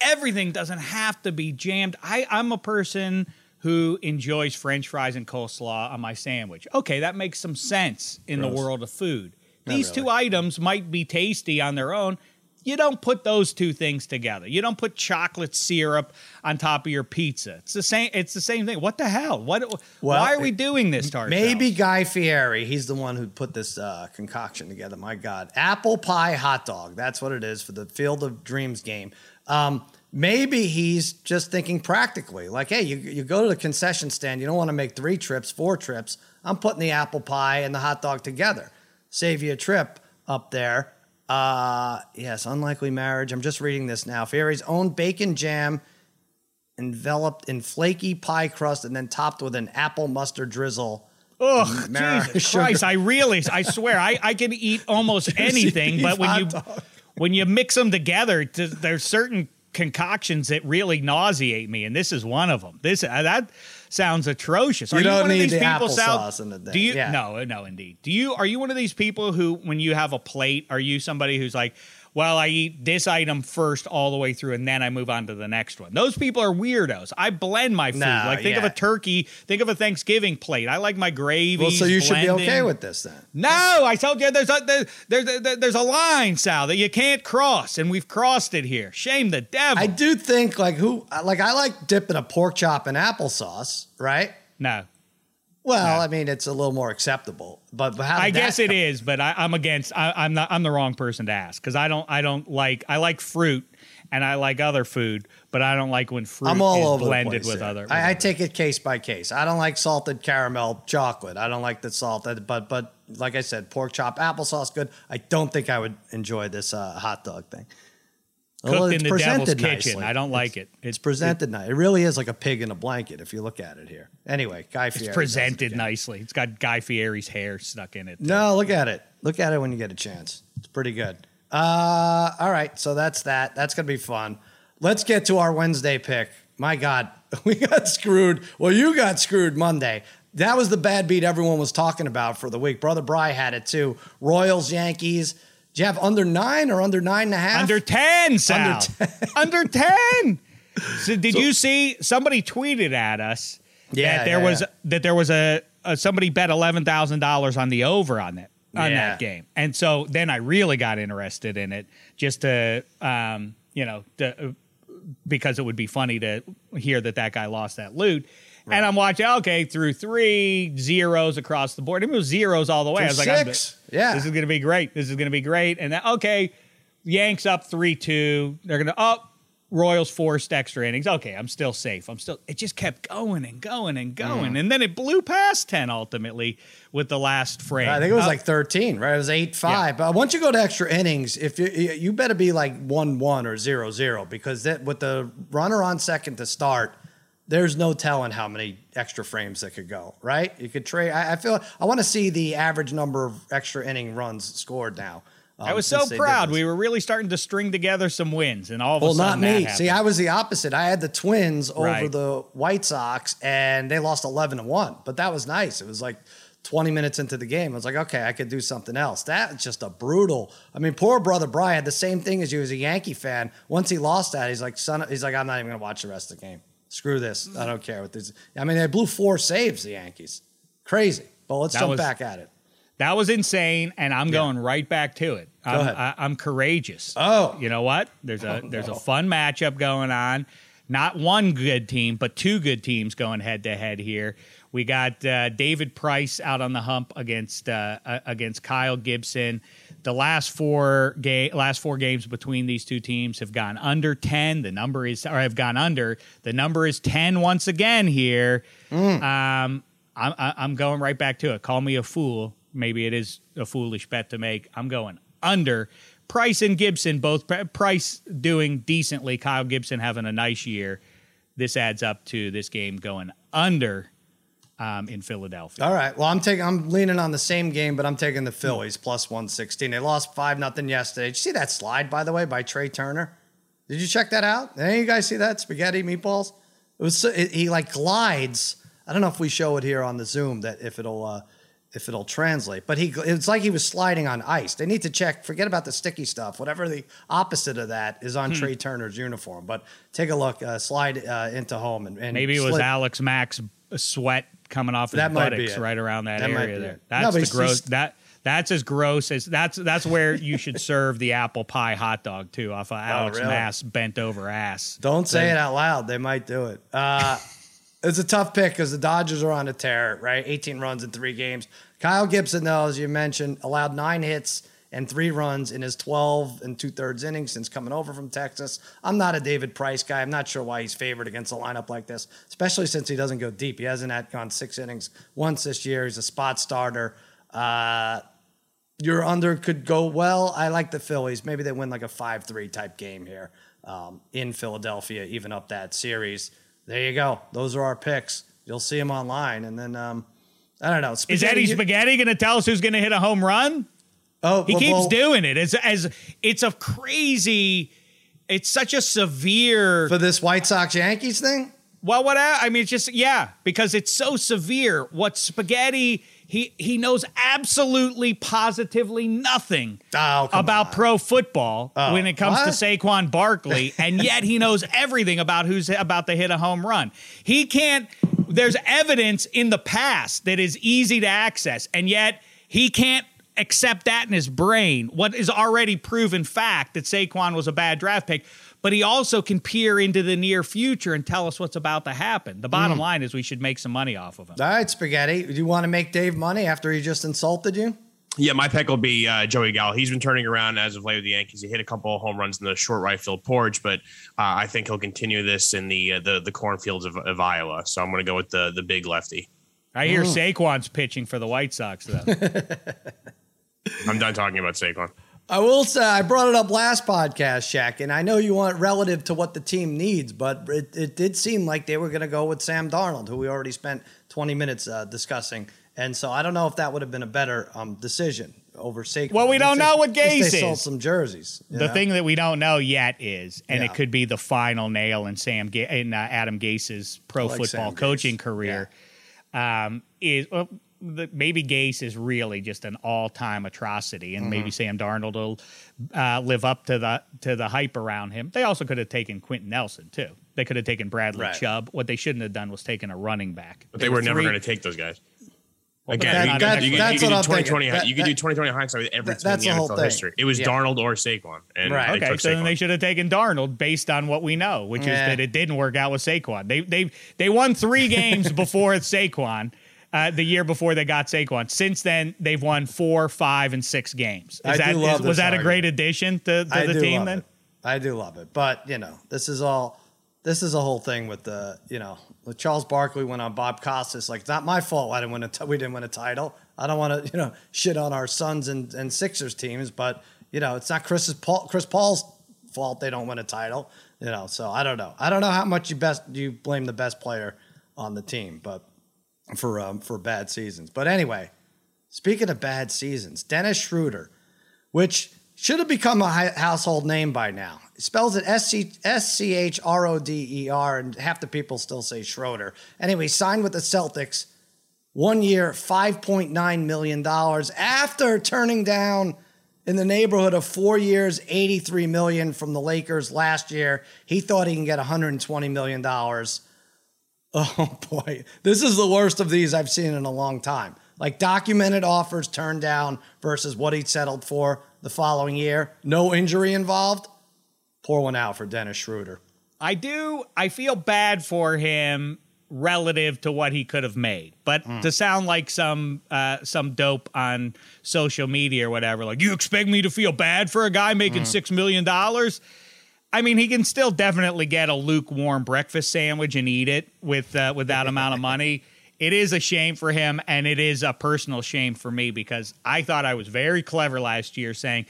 everything doesn't have to be jammed. I, I'm a person who enjoys French fries and coleslaw on my sandwich. Okay, that makes some sense in the world of food.
Not
These
really.
two items might be tasty on their own. You don't put those two things together. You don't put chocolate syrup on top of your pizza. It's the same. It's the same thing. What the hell? What?
Well,
why are we doing this to ourselves?
Maybe Guy Fieri. He's the one who put this uh, concoction together. My God. Apple pie hot dog. That's what it is for the Field of Dreams game. Um, maybe he's just thinking practically. Like, hey, you, you go to the concession stand. You don't want to make three trips, four trips. I'm putting the apple pie and the hot dog together. Save you a trip up there. Uh, yes, unlikely marriage. I'm just reading this now. Fieri's own bacon jam enveloped in flaky pie crust and then topped with an apple mustard drizzle.
Ugh,
Mar-
Jesus
sugar.
Christ! I really, I swear, I, I can eat almost anything, but when you
dog.
when you mix them together, there's certain concoctions that really nauseate me, and this is one of them. This uh, that sounds atrocious.
You
are
don't
you one
need
of these
the
people,
applesauce in the day.
Do you?
Yeah.
No, no, indeed. Do you? Are you one of these people who, when you have a plate, are you somebody who's like? Well, I eat this item first all the way through, and then I move on to the next one. Those people are weirdos. I blend my food.
No,
like think of a turkey. Think of a Thanksgiving plate. I like my gravy.
Well, so you should be okay with this then.
No, I told you there's a there, there's a, there's a line, Sal, that you can't cross, and we've crossed it here. Shame the devil.
I do think like who like I like dipping a pork chop in applesauce, right?
no,
Well, I mean it's a little more acceptable, but, but how
I guess it is, but I, I'm against. I, I'm not. I'm the wrong person to ask because I don't. I don't like. I like fruit and I like other food, but I don't like when fruit
I'm all
is blended with other. with
I, I take it case by case. I don't like salted caramel chocolate. I don't like the salted, but but like I said, pork chop applesauce good. I don't think I would enjoy this uh, hot dog thing.
Cooked
Although
in
it's
the devil's
presented
kitchen.
nicely.
I don't like it.
It's presented nice. It really is like a pig in a blanket if you look at it here. Anyway, Guy Fieri.
It's
does it
presented nicely. It's got Guy Fieri's hair stuck in it.
No, look at it. Look at it when you get a chance. It's pretty good. Uh, all right, so that's that. That's gonna be fun. Let's get to our Wednesday pick. My God, we got screwed. Well, you got screwed Monday. That was the bad beat everyone was talking about for the week. Brother Bry had it too. Royals, Yankees. Do you have under nine or under nine and a half?
Under 10, Sal.
Under
Under 10. So did you see somebody tweeted at us
Yeah,
that there
yeah,
was
yeah.
that there was a, a somebody bet eleven thousand dollars on the over on that on that game, and so then I really got interested in it just to um, you know to, uh, because it would be funny to hear that that guy lost that loot. And I'm watching, okay, through three zeros across the board. It was zeros all the way. I was
Through
like, I'm-
six. Yeah.
this is going to be great. This is going to be great. And then, okay, Yanks up 3 2. They're going to, oh, Royals forced extra innings. Okay, I'm still safe. I'm still, it just kept going and going and
Mm.
going. And then it blew past 10 ultimately with the last frame.
I think it was
Uh,
like 13, right? It was 8 5. But once you go to extra innings, if you you better be like 1 1 or 0 0 because that with the runner on second to start, there's no telling how many extra frames that could go, right? You could trade. I, I feel I want to see the average number of extra inning runs scored now.
I
um,
was so
since they did
proud. We were really starting to string together some wins, and all of
Well,
a sudden,
not me. See, I was the opposite. I had the Twins over
Right.
the White Sox, and they lost eleven to one. But that was nice. It was like twenty minutes into the game. I was like, okay, I could do something else. That's just a brutal. I mean, poor brother Brian had the same thing as you as a Yankee fan. Once he lost that, he's like, son. He's like, I'm not even gonna watch the rest of the game. Screw this. I don't care what this. I mean, they blew four saves. The Yankees, crazy. But let's
That
jump
was-
back at it.
That was insane, and I'm going right back to it. I'm,
ahead.
I, I'm courageous.
Oh.
you know what? There's a
Oh,
there's a fun matchup going on. Not one good team, but two good teams going head to head here. We got uh, David Price out on the hump against uh, against Kyle Gibson. The last four game last four games between these two teams have gone under ten. The number is or have gone under. The number is ten once again here. Um, I'm, I'm going right back to it. Call me a fool. Maybe it is a foolish bet to make. I'm going under. Price and Gibson both. Price doing decently. Kyle Gibson having a nice year. This adds up to this game going under um, in Philadelphia.
All right. Well, I'm taking. I'm leaning on the same game, but I'm taking the Phillies plus 116. They lost five nothing yesterday. Did you see that slide by the way by Trea Turner? Did you check that out? Did any of you guys see that spaghetti meatballs? It was. so- It, he like glides. I don't know if we show it here on the Zoom that if it'll uh, if it'll translate, but he it's like he was sliding on ice. They need to check. Forget about the sticky stuff. Whatever the opposite of that is
Hmm.
on Trea Turner's uniform. But take a look. Uh, slide uh, into home and, and
Maybe it was Alex Mack's sweat coming off his
That might be
buttocks
it.
right around that,
That
area there.
it. No,
That's the gross.
he's-
That that's as gross as that's that's where you should serve the apple pie hot dog too, off of Alex
Oh, really?
Mass bent over ass.
Don't say it out loud. They might do it. Uh, it's a tough pick because the Dodgers are on a tear, right? 18 runs in three games. Kyle Gibson, though, as you mentioned, allowed nine hits and three runs in his 12 and two thirds innings since coming over from Texas. I'm not a David Price guy. I'm not sure why he's favored against a lineup like this, especially since he doesn't go deep. He hasn't had gone six innings once this year. He's a spot starter. Uh, your under could go well. I like the Phillies. Maybe they win like a 5 3 type game here um, in Philadelphia, even up that series. There you go. Those are our picks. You'll see them online. And then, um, I don't know.
Is Eddie Spaghetti going to tell us who's going to hit a home run?
Oh,
He
well,
keeps
well,
doing it. As as it's a crazy. It's such a severe.
For this White Sox Yankees thing?
Well, what I I mean, it's just yeah, because it's so severe. What spaghetti? He he knows absolutely, positively nothing
Oh,
about
on.
pro football
Oh,
when it comes
what?
to Saquon Barkley, and yet he knows everything about who's about to hit a home run. He can't. There's evidence in the past that is easy to access, and yet he can't accept that in his brain. What is already proven fact that Saquon was a bad draft pick, but he also can peer into the near future and tell us what's about to happen. The bottom line is we should make some money off of him.
All right, Spaghetti. Do you want to make Dave money after he just insulted you?
Yeah, my pick will be uh, Joey Gallo. He's been turning around as of late with the Yankees. He hit a couple of home runs in the short right field porch, but uh, I think he'll continue this in the uh, the the cornfields of, of Iowa. So I'm going to go with the the big lefty.
I hear Saquon's pitching for the White Sox though.
I'm done talking about Saquon.
I will say I brought it up last podcast, Shaq, and I know you want relative to what the team needs, but it, it did seem like they were going to go with Sam Darnold, who we already spent 20 minutes uh, discussing, and so I don't know if that would have been a better um, decision over Saquon.
Well, we don't know what Gase
They sold
is.
some jerseys.
The
know?
thing that we don't know yet is, and
Yeah.
it could be the final nail in Sam Ga- in uh, Adam Gase's pro
like
football
Sam Gase.
coaching career um, is well, the, maybe Gase is really just an all-time atrocity, and
Mm-hmm.
maybe Sam Darnold will uh, live up to the to the hype around him. They also could have taken Quenton Nelson too. They could have taken Bradley
Right.
Chubb. What they shouldn't have done was taken a running back.
But they were never going to take those guys.
but
Again,
that-
you,
that-
could- you, could-
that's
you could
what
do
I'm
2020.
thinking.
you could do 2020 hindsight with every
that-
team in the
the
NFL
thing.
history. It was
Yeah.
Darnold or Saquon, and
Right.
Okay,
took
so then they should have taken Darnold based on what we know, which
Yeah.
is that it didn't work out with Saquon. They they they won three games before Saquon, uh, the year before they got Saquon. Since then, they've won four, five, and six games. Is
I
that
do love
is- was
this
that a great addition to, to the team? Then
it. I do love it, but you know, this is all. This is a whole thing with the, you know, with Charles Barkley went on Bob Costas. Like, it's not my fault. I didn't win a. T- we didn't win a title. I don't want to, you know, shit on our Suns and, and Sixers teams, but you know, it's not Chris's Paul, Chris Paul's fault they don't win a title. You know, so I don't know. I don't know how much you best you blame the best player on the team, but for um, for bad seasons. But anyway, speaking of bad seasons, Dennis Schroeder, which should have become a household name by now. Spells it S C H R O D E R, and half the people still say Schroeder. Anyway, signed with the Celtics, one year, $5.9 million after turning down in the neighborhood of four years, 83 million from the Lakers last year. He thought he can get 120 million dollars. Oh boy, this is the worst of these I've seen in a long time. Like documented offers turned down versus what he settled for the following year. No injury involved. Pour one out for Dennis Schroeder.
I do. I feel bad for him relative to what he could have made, but
Hmm.
to sound like some uh, some dope on social media or whatever, like you expect me to feel bad for a guy making
Hmm.
six million dollars. I mean, he can still definitely get a lukewarm breakfast sandwich and eat it with uh, with that amount of money. It is a shame for him, and it is a personal shame for me because I thought I was very clever last year saying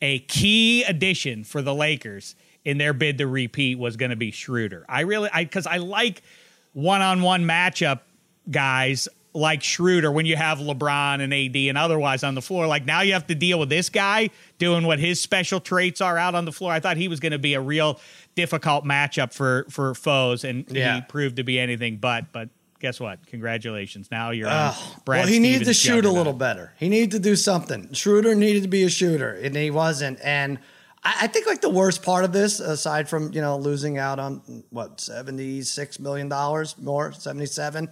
a key addition for the Lakers in their bid to repeat was going to be Schroeder. I really, I because I like one-on-one matchup guys like Schroeder when you have LeBron and AD and otherwise on the floor. Like now you have to deal with this guy doing what his special traits are out on the floor. I thought he was going to be a real difficult matchup for for foes, and
Yeah.
he proved to be anything but. But guess what? Congratulations! Now you're on Brad
well, he needed to shoot a little better. He needed to do something. Schroeder needed to be a shooter, and he wasn't. And I, I think like the worst part of this, aside from you know losing out on what seventy six million dollars more, seventy seven,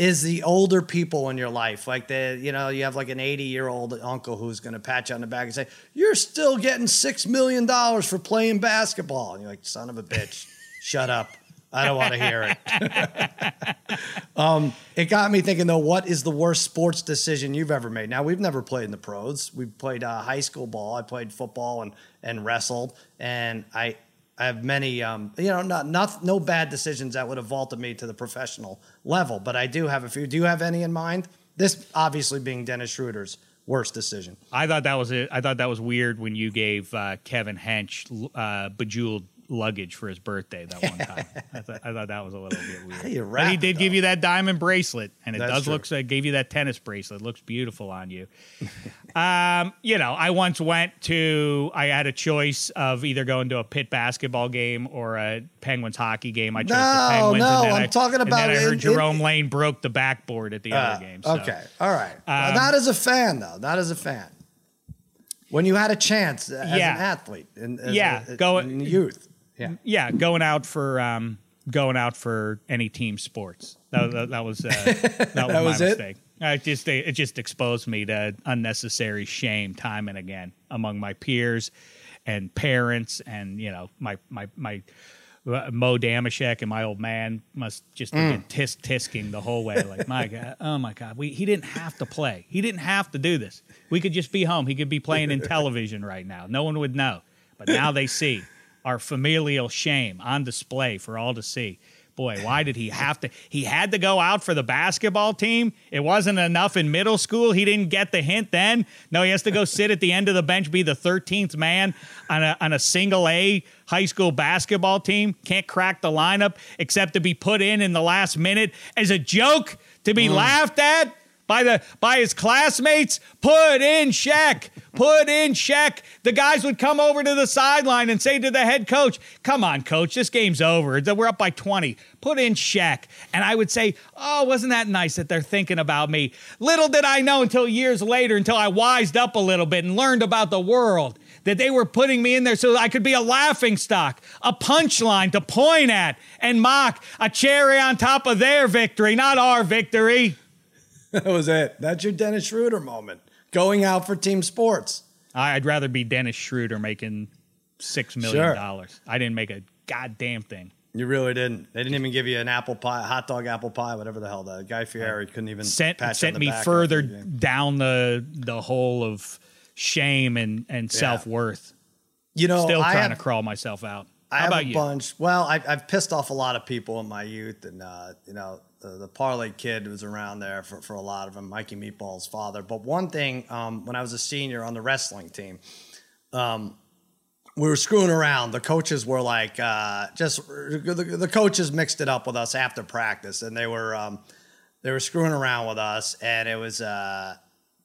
is the older people in your life. Like the you know you have like an eighty year old uncle who's going to pat you on the back and say you're still getting six million dollars for playing basketball, and you're like son of a bitch, shut up. I don't want to hear it. It got me thinking though, what is the worst sports decision you've ever made? Now we've never played in the pros. We played uh, high school ball. I played football and and wrestled, and I I have many um, you know not not no bad decisions that would have vaulted me to the professional level, but I do have a few. Do you have any in mind? This obviously being Dennis Schroeder's worst decision.
I thought that was it. I thought that was weird when you gave uh, Kevin Hench uh, bejeweled luggage for his birthday that one time. I, thought, I thought that was a little bit weird.
you
but he did give you that diamond bracelet, and it
That's
does
true.
look. Uh, gave you that tennis bracelet. It looks beautiful on you. um, you know, I once went to. I had a choice of either going to a Pitt basketball game or a Penguins hockey game. I chose
No,
the Penguins.
no,
and
I'm
I,
talking
and then
about
I heard Jerome Lane broke the backboard at the
Uh,
other game. So.
Okay, all right. Well, not as a fan though. Not as a fan. When you had a chance as
Yeah.
an athlete, and as
Yeah,
a,
go-
in youth. Yeah.
yeah, going out for um, going out for any team sports. That, that, that was uh, that was my
was it?
mistake. I just it just exposed me to unnecessary shame time and again among my peers and parents and you know my my my. uh, Mo Dameshek and my old man must just have
Mm.
been tisk tisking the whole way. Like, my God, oh my God, we, he didn't have to play. He didn't have to do this. We could just be home. He could be playing in television right now. No one would know. But now they see our familial shame on display for all to see. Boy, why did he have to? He had to go out for the basketball team. It wasn't enough in middle school. He didn't get the hint then. No, he has to go sit at the end of the bench, be the 13th man on a, on a single A high school basketball team. Can't crack the lineup except to be put in in the last minute as a joke to be mm. laughed at by the by his classmates. Put in check. Put in check. The guys would come over to the sideline and say to the head coach, "Come on, coach, this game's over. We're up by 20. Put in check." And I would say, "Oh, wasn't that nice that they're thinking about me?" Little did I know until years later, until I wised up a little bit and learned about the world, that they were putting me in there so I could be a laughing stock, a punchline to point at and mock, a cherry on top of their victory, not our victory.
That was it. That's your Dennis Schroeder moment. Going out for team sports.
I'd rather be Dennis Schroeder making six million
Sure.
dollars. I didn't make a goddamn thing.
You really didn't. They didn't even give you an apple pie, hot dog apple pie, whatever the hell. The Guy Fieri couldn't even
Sent sent me further
the
down the the hole of shame and and self worth.
You know,
Still
I
trying
have,
to crawl myself out.
I
How
have a
you?
bunch. Well, I, I've pissed off a lot of people in my youth, and uh, you know, the, the parlay kid was around there for, for a lot of them. Mikey Meatball's father. But one thing, um, when I was a senior on the wrestling team, um, we were screwing around. The coaches were like, uh, just the, the coaches mixed it up with us after practice, and they were um, they were screwing around with us, and it was. Uh,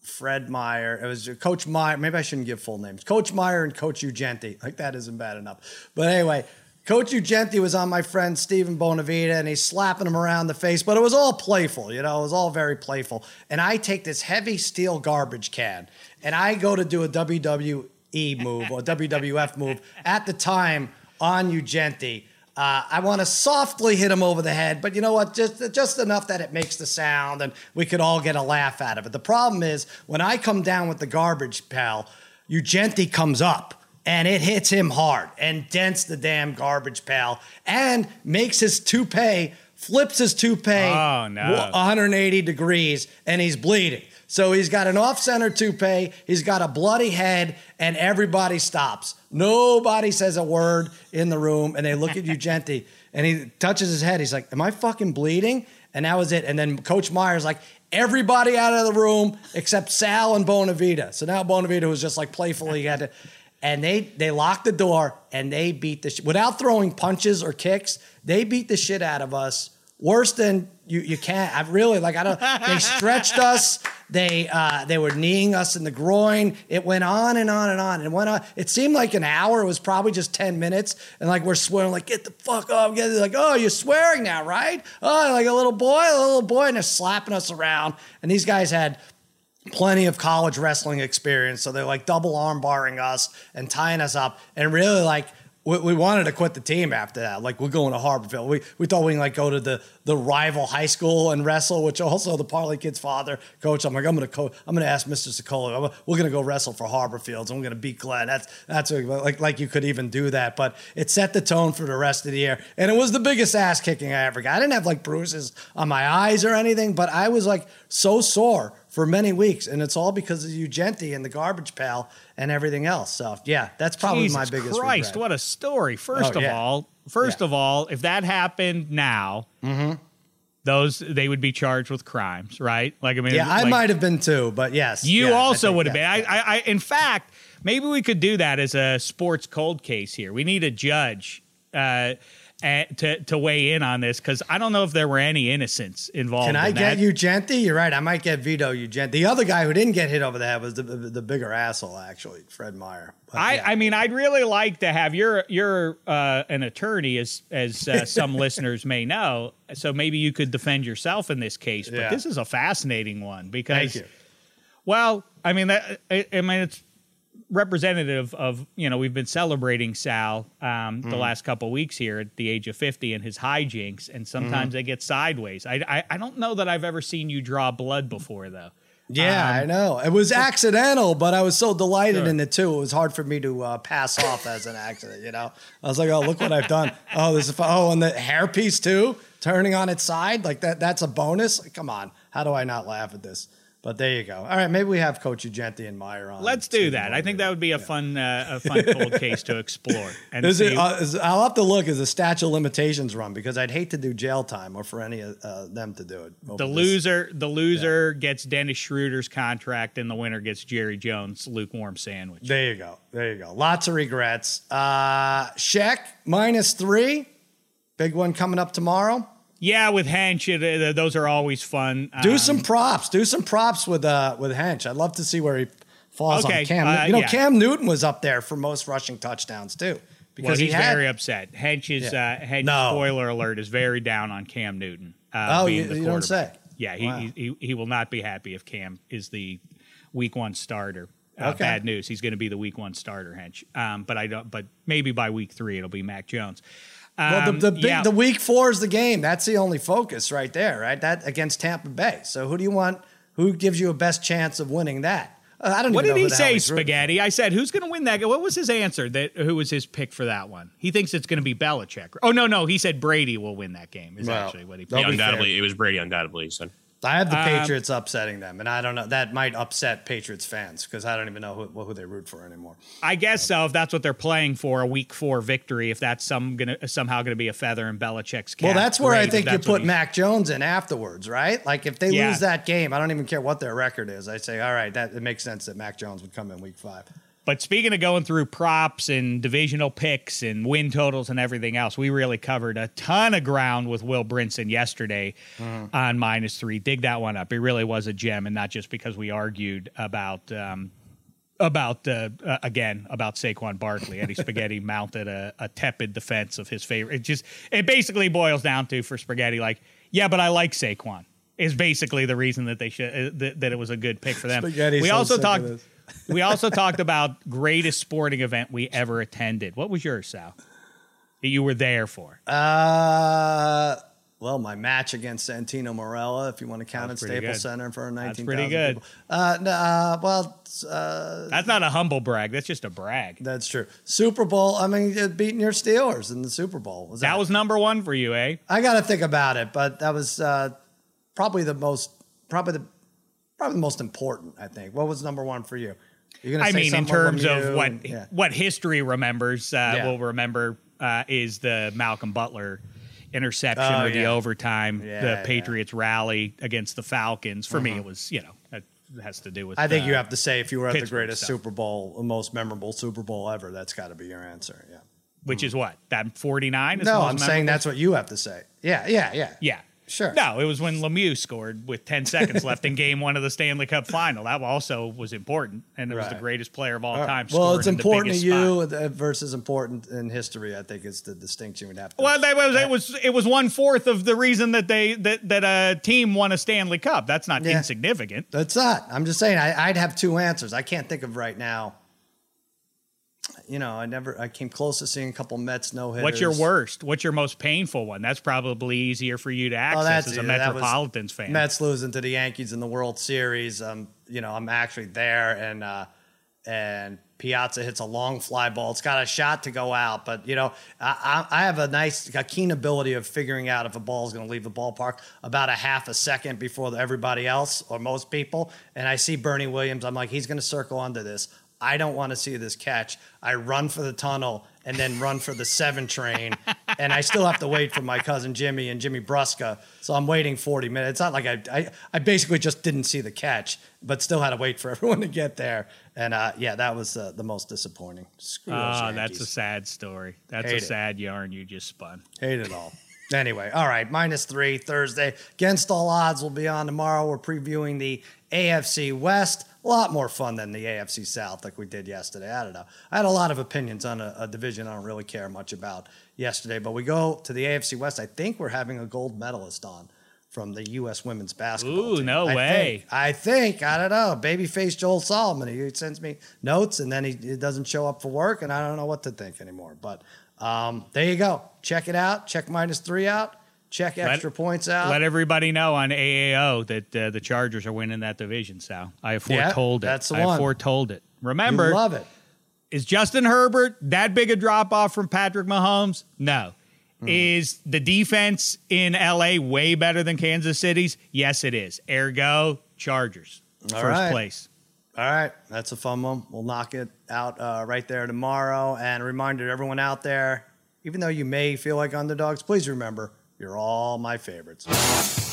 Fred Meyer. It was uh, Coach Meyer. Maybe I shouldn't give full names. Coach Meyer and Coach Ugenti. Like that isn't bad enough. But anyway, Coach Ugenti was on my friend Stephen Bonavita, and he's slapping him around the face. But it was all playful, you know. It was all very playful. And I take this heavy steel garbage can, and I go to do a WWE move or WWF move at the time on Ugenti. Uh, I want to softly hit him over the head, but you know what? Just just enough that it makes the sound, and we could all get a laugh out of it. The problem is when I come down with the garbage pal, Ugenti comes up and it hits him hard and dents the damn garbage pail and makes his toupee flips his toupee
Oh, no.
180 degrees and he's bleeding. So he's got an off-center toupee, he's got a bloody head, and everybody stops. Nobody says a word in the room, and they look at Ugenti, and he touches his head. He's like, "Am I fucking bleeding?" And that was it. And then Coach Myers like, everybody out of the room except Sal and Bonavita. So now Bonavita was just like playfully had to, and they they locked the door and they beat the sh- without throwing punches or kicks. They beat the shit out of us worse than you you can't. I really like I don't. They stretched us. They uh, they were kneeing us in the groin. It went on and on and on and went on. It seemed like an hour. It was probably just ten minutes. And like we're swearing, like get the fuck up. Get like oh you're swearing now, right? Oh like a little boy, a little boy, and they're slapping us around. And these guys had plenty of college wrestling experience. So they're like double arm barring us and tying us up. And really, like, we, we wanted to quit the team after that. Like, we're going to Harborville. We, we thought we can, like, go to the, the rival high school and wrestle, which also the parlay kid's father, coach, I'm like, I'm to co- I'm to ask Mr. Sokola, we're to go wrestle for Harborfields. I'm going to beat Glenn. That's, that's like, like you could even do that. But it set the tone for the rest of the year. And it was the biggest ass kicking I ever got. I didn't have like bruises on my eyes or anything, but I was like so sore for many weeks, and it's all because of Ugenti and the garbage pail and everything else. So yeah, that's probably
Jesus
my biggest
Christ,
regret.
what a story! First
Oh,
of
yeah.
all, first
Yeah.
of all, if that happened now, those they would be charged with crimes, right? Like I mean,
yeah, I might have been too, but yes,
You
yeah,
also
think-
would have been. I, I, I, in fact, maybe we could do that as a sports cold case here. We need a judge uh, at, to to weigh in on this because I don't know if there were any innocents involved.
Can I
in
get
that.
Ugenti? You're right. I might get Vito Ugenti. The other guy who didn't get hit over the head was the, the bigger asshole, actually, Fred Meyer. But,
I,
yeah.
I mean, I'd really like to have you're you're uh, an attorney, as as uh, some listeners may know. So maybe you could defend yourself in this case. But
Yeah.
this is a fascinating one because,
Thank you.
well, I mean, that, I, I mean, it's representative of you know we've been celebrating Sal um,
Mm-hmm.
the last couple weeks here at the age of fifty and his hijinks, and sometimes
Mm-hmm.
they get sideways. I, I I don't know that I've ever seen you draw blood before though.
Yeah, I know. It was accidental, but I was so delighted
Sure.
in it too. It was hard for me to uh, pass off as an accident, you know? I was like, oh, look what I've done. Oh, this is, oh, and the hairpiece too, turning on its side. Like that, that's a bonus. Come on. How do I not laugh at this? But there you go. All right, maybe we have Coach Ugenti and Meyer on.
Let's do that. I think that would be a fun uh, a fun cold case to explore. And
Is it, uh, is, I'll have to look as a statute of limitations run because I'd hate to do jail time or for any of uh, them to do it.
The loser, the loser gets Dennis Schroeder's contract, and the winner gets Jerry Jones' lukewarm sandwich.
There you go. There you go. Lots of regrets. Uh, Sheck minus three. Big one coming up tomorrow.
Yeah, with Hench, it, uh, those are always fun.
Do
Um,
some props. Do some props with uh with Hench. I'd love to see where he falls
Okay,
on Cam.
uh,
you know,
yeah.
Cam Newton was up there for most rushing touchdowns too. Because
Well,
he
he's
had,
very upset. Hench is
Yeah.
uh, Hench.
No.
Spoiler alert is very down on Cam Newton. Uh,
Oh, you- you don't say.
Yeah, he,
Wow.
he he he will not be happy if Cam is the week one starter. Uh,
Okay.
Bad news. He's going to be the week one starter, Hench. Um, but I don't. But maybe by week three it'll be Mac Jones.
Well,
Um,
the the, big,
yeah.
the week four is the game. That's the only focus right there, right? That against Tampa Bay. So who do you want? Who gives you a best chance of winning that? Uh, I don't.
What
even
did
know
he
the
say,
he's rooting for.
Spaghetti? I said, "Who's going to win that?" What was his answer? That who was his pick for that one? He thinks it's going to be Belichick. Oh no, no, he said Brady will win that game. Is
Well,
actually what he.
They'll
Yeah, undoubtedly, it was Brady. Undoubtedly, he said.
I have the
Um,
Patriots upsetting them, and I don't know. That might upset Patriots fans because I don't even know who, who they root for anymore.
I guess so. If that's what they're playing for, a Week Four victory. If that's some gonna somehow going to be a feather in Belichick's cap.
Well, that's where I think you put Mac Jones in afterwards, right? Like if they
Yeah.
lose that game, I don't even care what their record is. I say, all right, that it makes sense that Mac Jones would come in week five.
But speaking of going through props and divisional picks and win totals and everything else, we really covered a ton of ground with Will Brinson yesterday
Mm-hmm.
on minus three. Dig that one up. It really was a gem, and not just because we argued about. Um, about uh, uh, again about Saquon Barkley. Eddie Spaghetti mounted a, a tepid defense of his favorite. It just it basically boils down to for Spaghetti like yeah, but I like Saquon is basically the reason that they should uh, that, that it was a good pick for them.
Spaghetti's
we
so
also
of
talked. We also talked about greatest sporting event we ever attended. What was yours, Sal? That you were there for?
Uh, well, my match against Santino Marella, if you want to count it,
That's
Staples
good.
Center for
That's
19,000
pretty good.
Uh, no, uh, well, uh,
That's not a humble brag. That's just a brag.
that's true. Super Bowl, I mean, beating your Steelers in the Super Bowl. Was
That was number one for you, eh?
I got to think about it, but that was uh, probably the most, probably the, probably the most important. I think. What was number one for you? You're gonna
I
say
mean, in terms of what
yeah.
what history remembers, uh,
Yeah.
will remember uh, is the Malcolm Butler interception
Oh,
or the
yeah.
overtime, the. Patriots rally against the Falcons. For me, it was you know has to do with.
I think
uh,
you have to say if you were at the greatest
stuff.
Super Bowl, the most memorable Super Bowl ever, that's got to be your answer. Yeah.
which is what that forty nine.
No, I'm saying that's what you have to say. Yeah, yeah, yeah.
Yeah.
Sure.
No, it was when Lemieux scored with 10 seconds left in game one of the Stanley Cup final. That also was important, and it was the greatest player of all
All right.
time.
Well,
scored
it's
in the
important to
biggest
you
spot.
uh, versus important in history. I think is the distinction we'd have to.
Well, that was, it was it was one fourth of the reason that they that that a team won a Stanley Cup. That's not
Yeah.
insignificant.
That's not. I'm just saying. I, I'd have two answers. I can't think of right now. You know, I never. I came close to seeing a couple Mets no hitters.
What's your worst? What's your most painful one? That's probably easier for you to access
Oh,
as a
was
Metropolitans fan.
Mets losing to the Yankees in the World Series. Um, you know, I'm actually there, and uh, and Piazza hits a long fly ball. It's got a shot to go out, but you know, I, I I have a nice, a keen ability of figuring out if a ball is going to leave the ballpark about a half a second before everybody else or most people. And I see Bernie Williams. I'm like, he's going to circle onto this. I don't want to see this catch. I run for the tunnel and then run for the seven train. and I still have to wait for my cousin Jimmy and Jimmy Brusca. So I'm waiting 40 minutes. It's not like I, I, I basically just didn't see the catch, but still had to wait for everyone to get there. And uh, yeah, that was uh, the most disappointing. Screw
Oh, that's a sad story. That's
Hate
a
it.
sad yarn you just spun.
Hate it all. Anyway, all right, minus three Thursday. Against all odds, will be on tomorrow. We're previewing the AFC West. A lot more fun than the AFC South, like we did yesterday. I don't know. I had a lot of opinions on a, a division I don't really care much about yesterday, but we go to the AFC West. I think we're having a gold medalist on from the U.S. women's basketball.
Ooh,
team.
no
I
way.
Think, I think I don't know. Babyface Joel Solomon. He sends me notes, and then he, he doesn't show up for work, and I don't know what to think anymore. But um, there you go. Check it out. Check minus three out. Check extra points out.
Let everybody know on AAO that uh, the Chargers are winning that division, So I have
Yeah,
foretold it.
that's the
I
one.
foretold it.
you
Remember,
love it.
is Justin Herbert that big a drop off from Patrick Mahomes? No.
Hmm.
Is the defense in LA way better than Kansas City's? Yes, it is. Ergo, Chargers.
All
First
right.
place.
All right, that's a fun one. We'll knock it out uh, right there tomorrow. And a reminder to everyone out there, even though you may feel like underdogs, please remember you're all my favorites.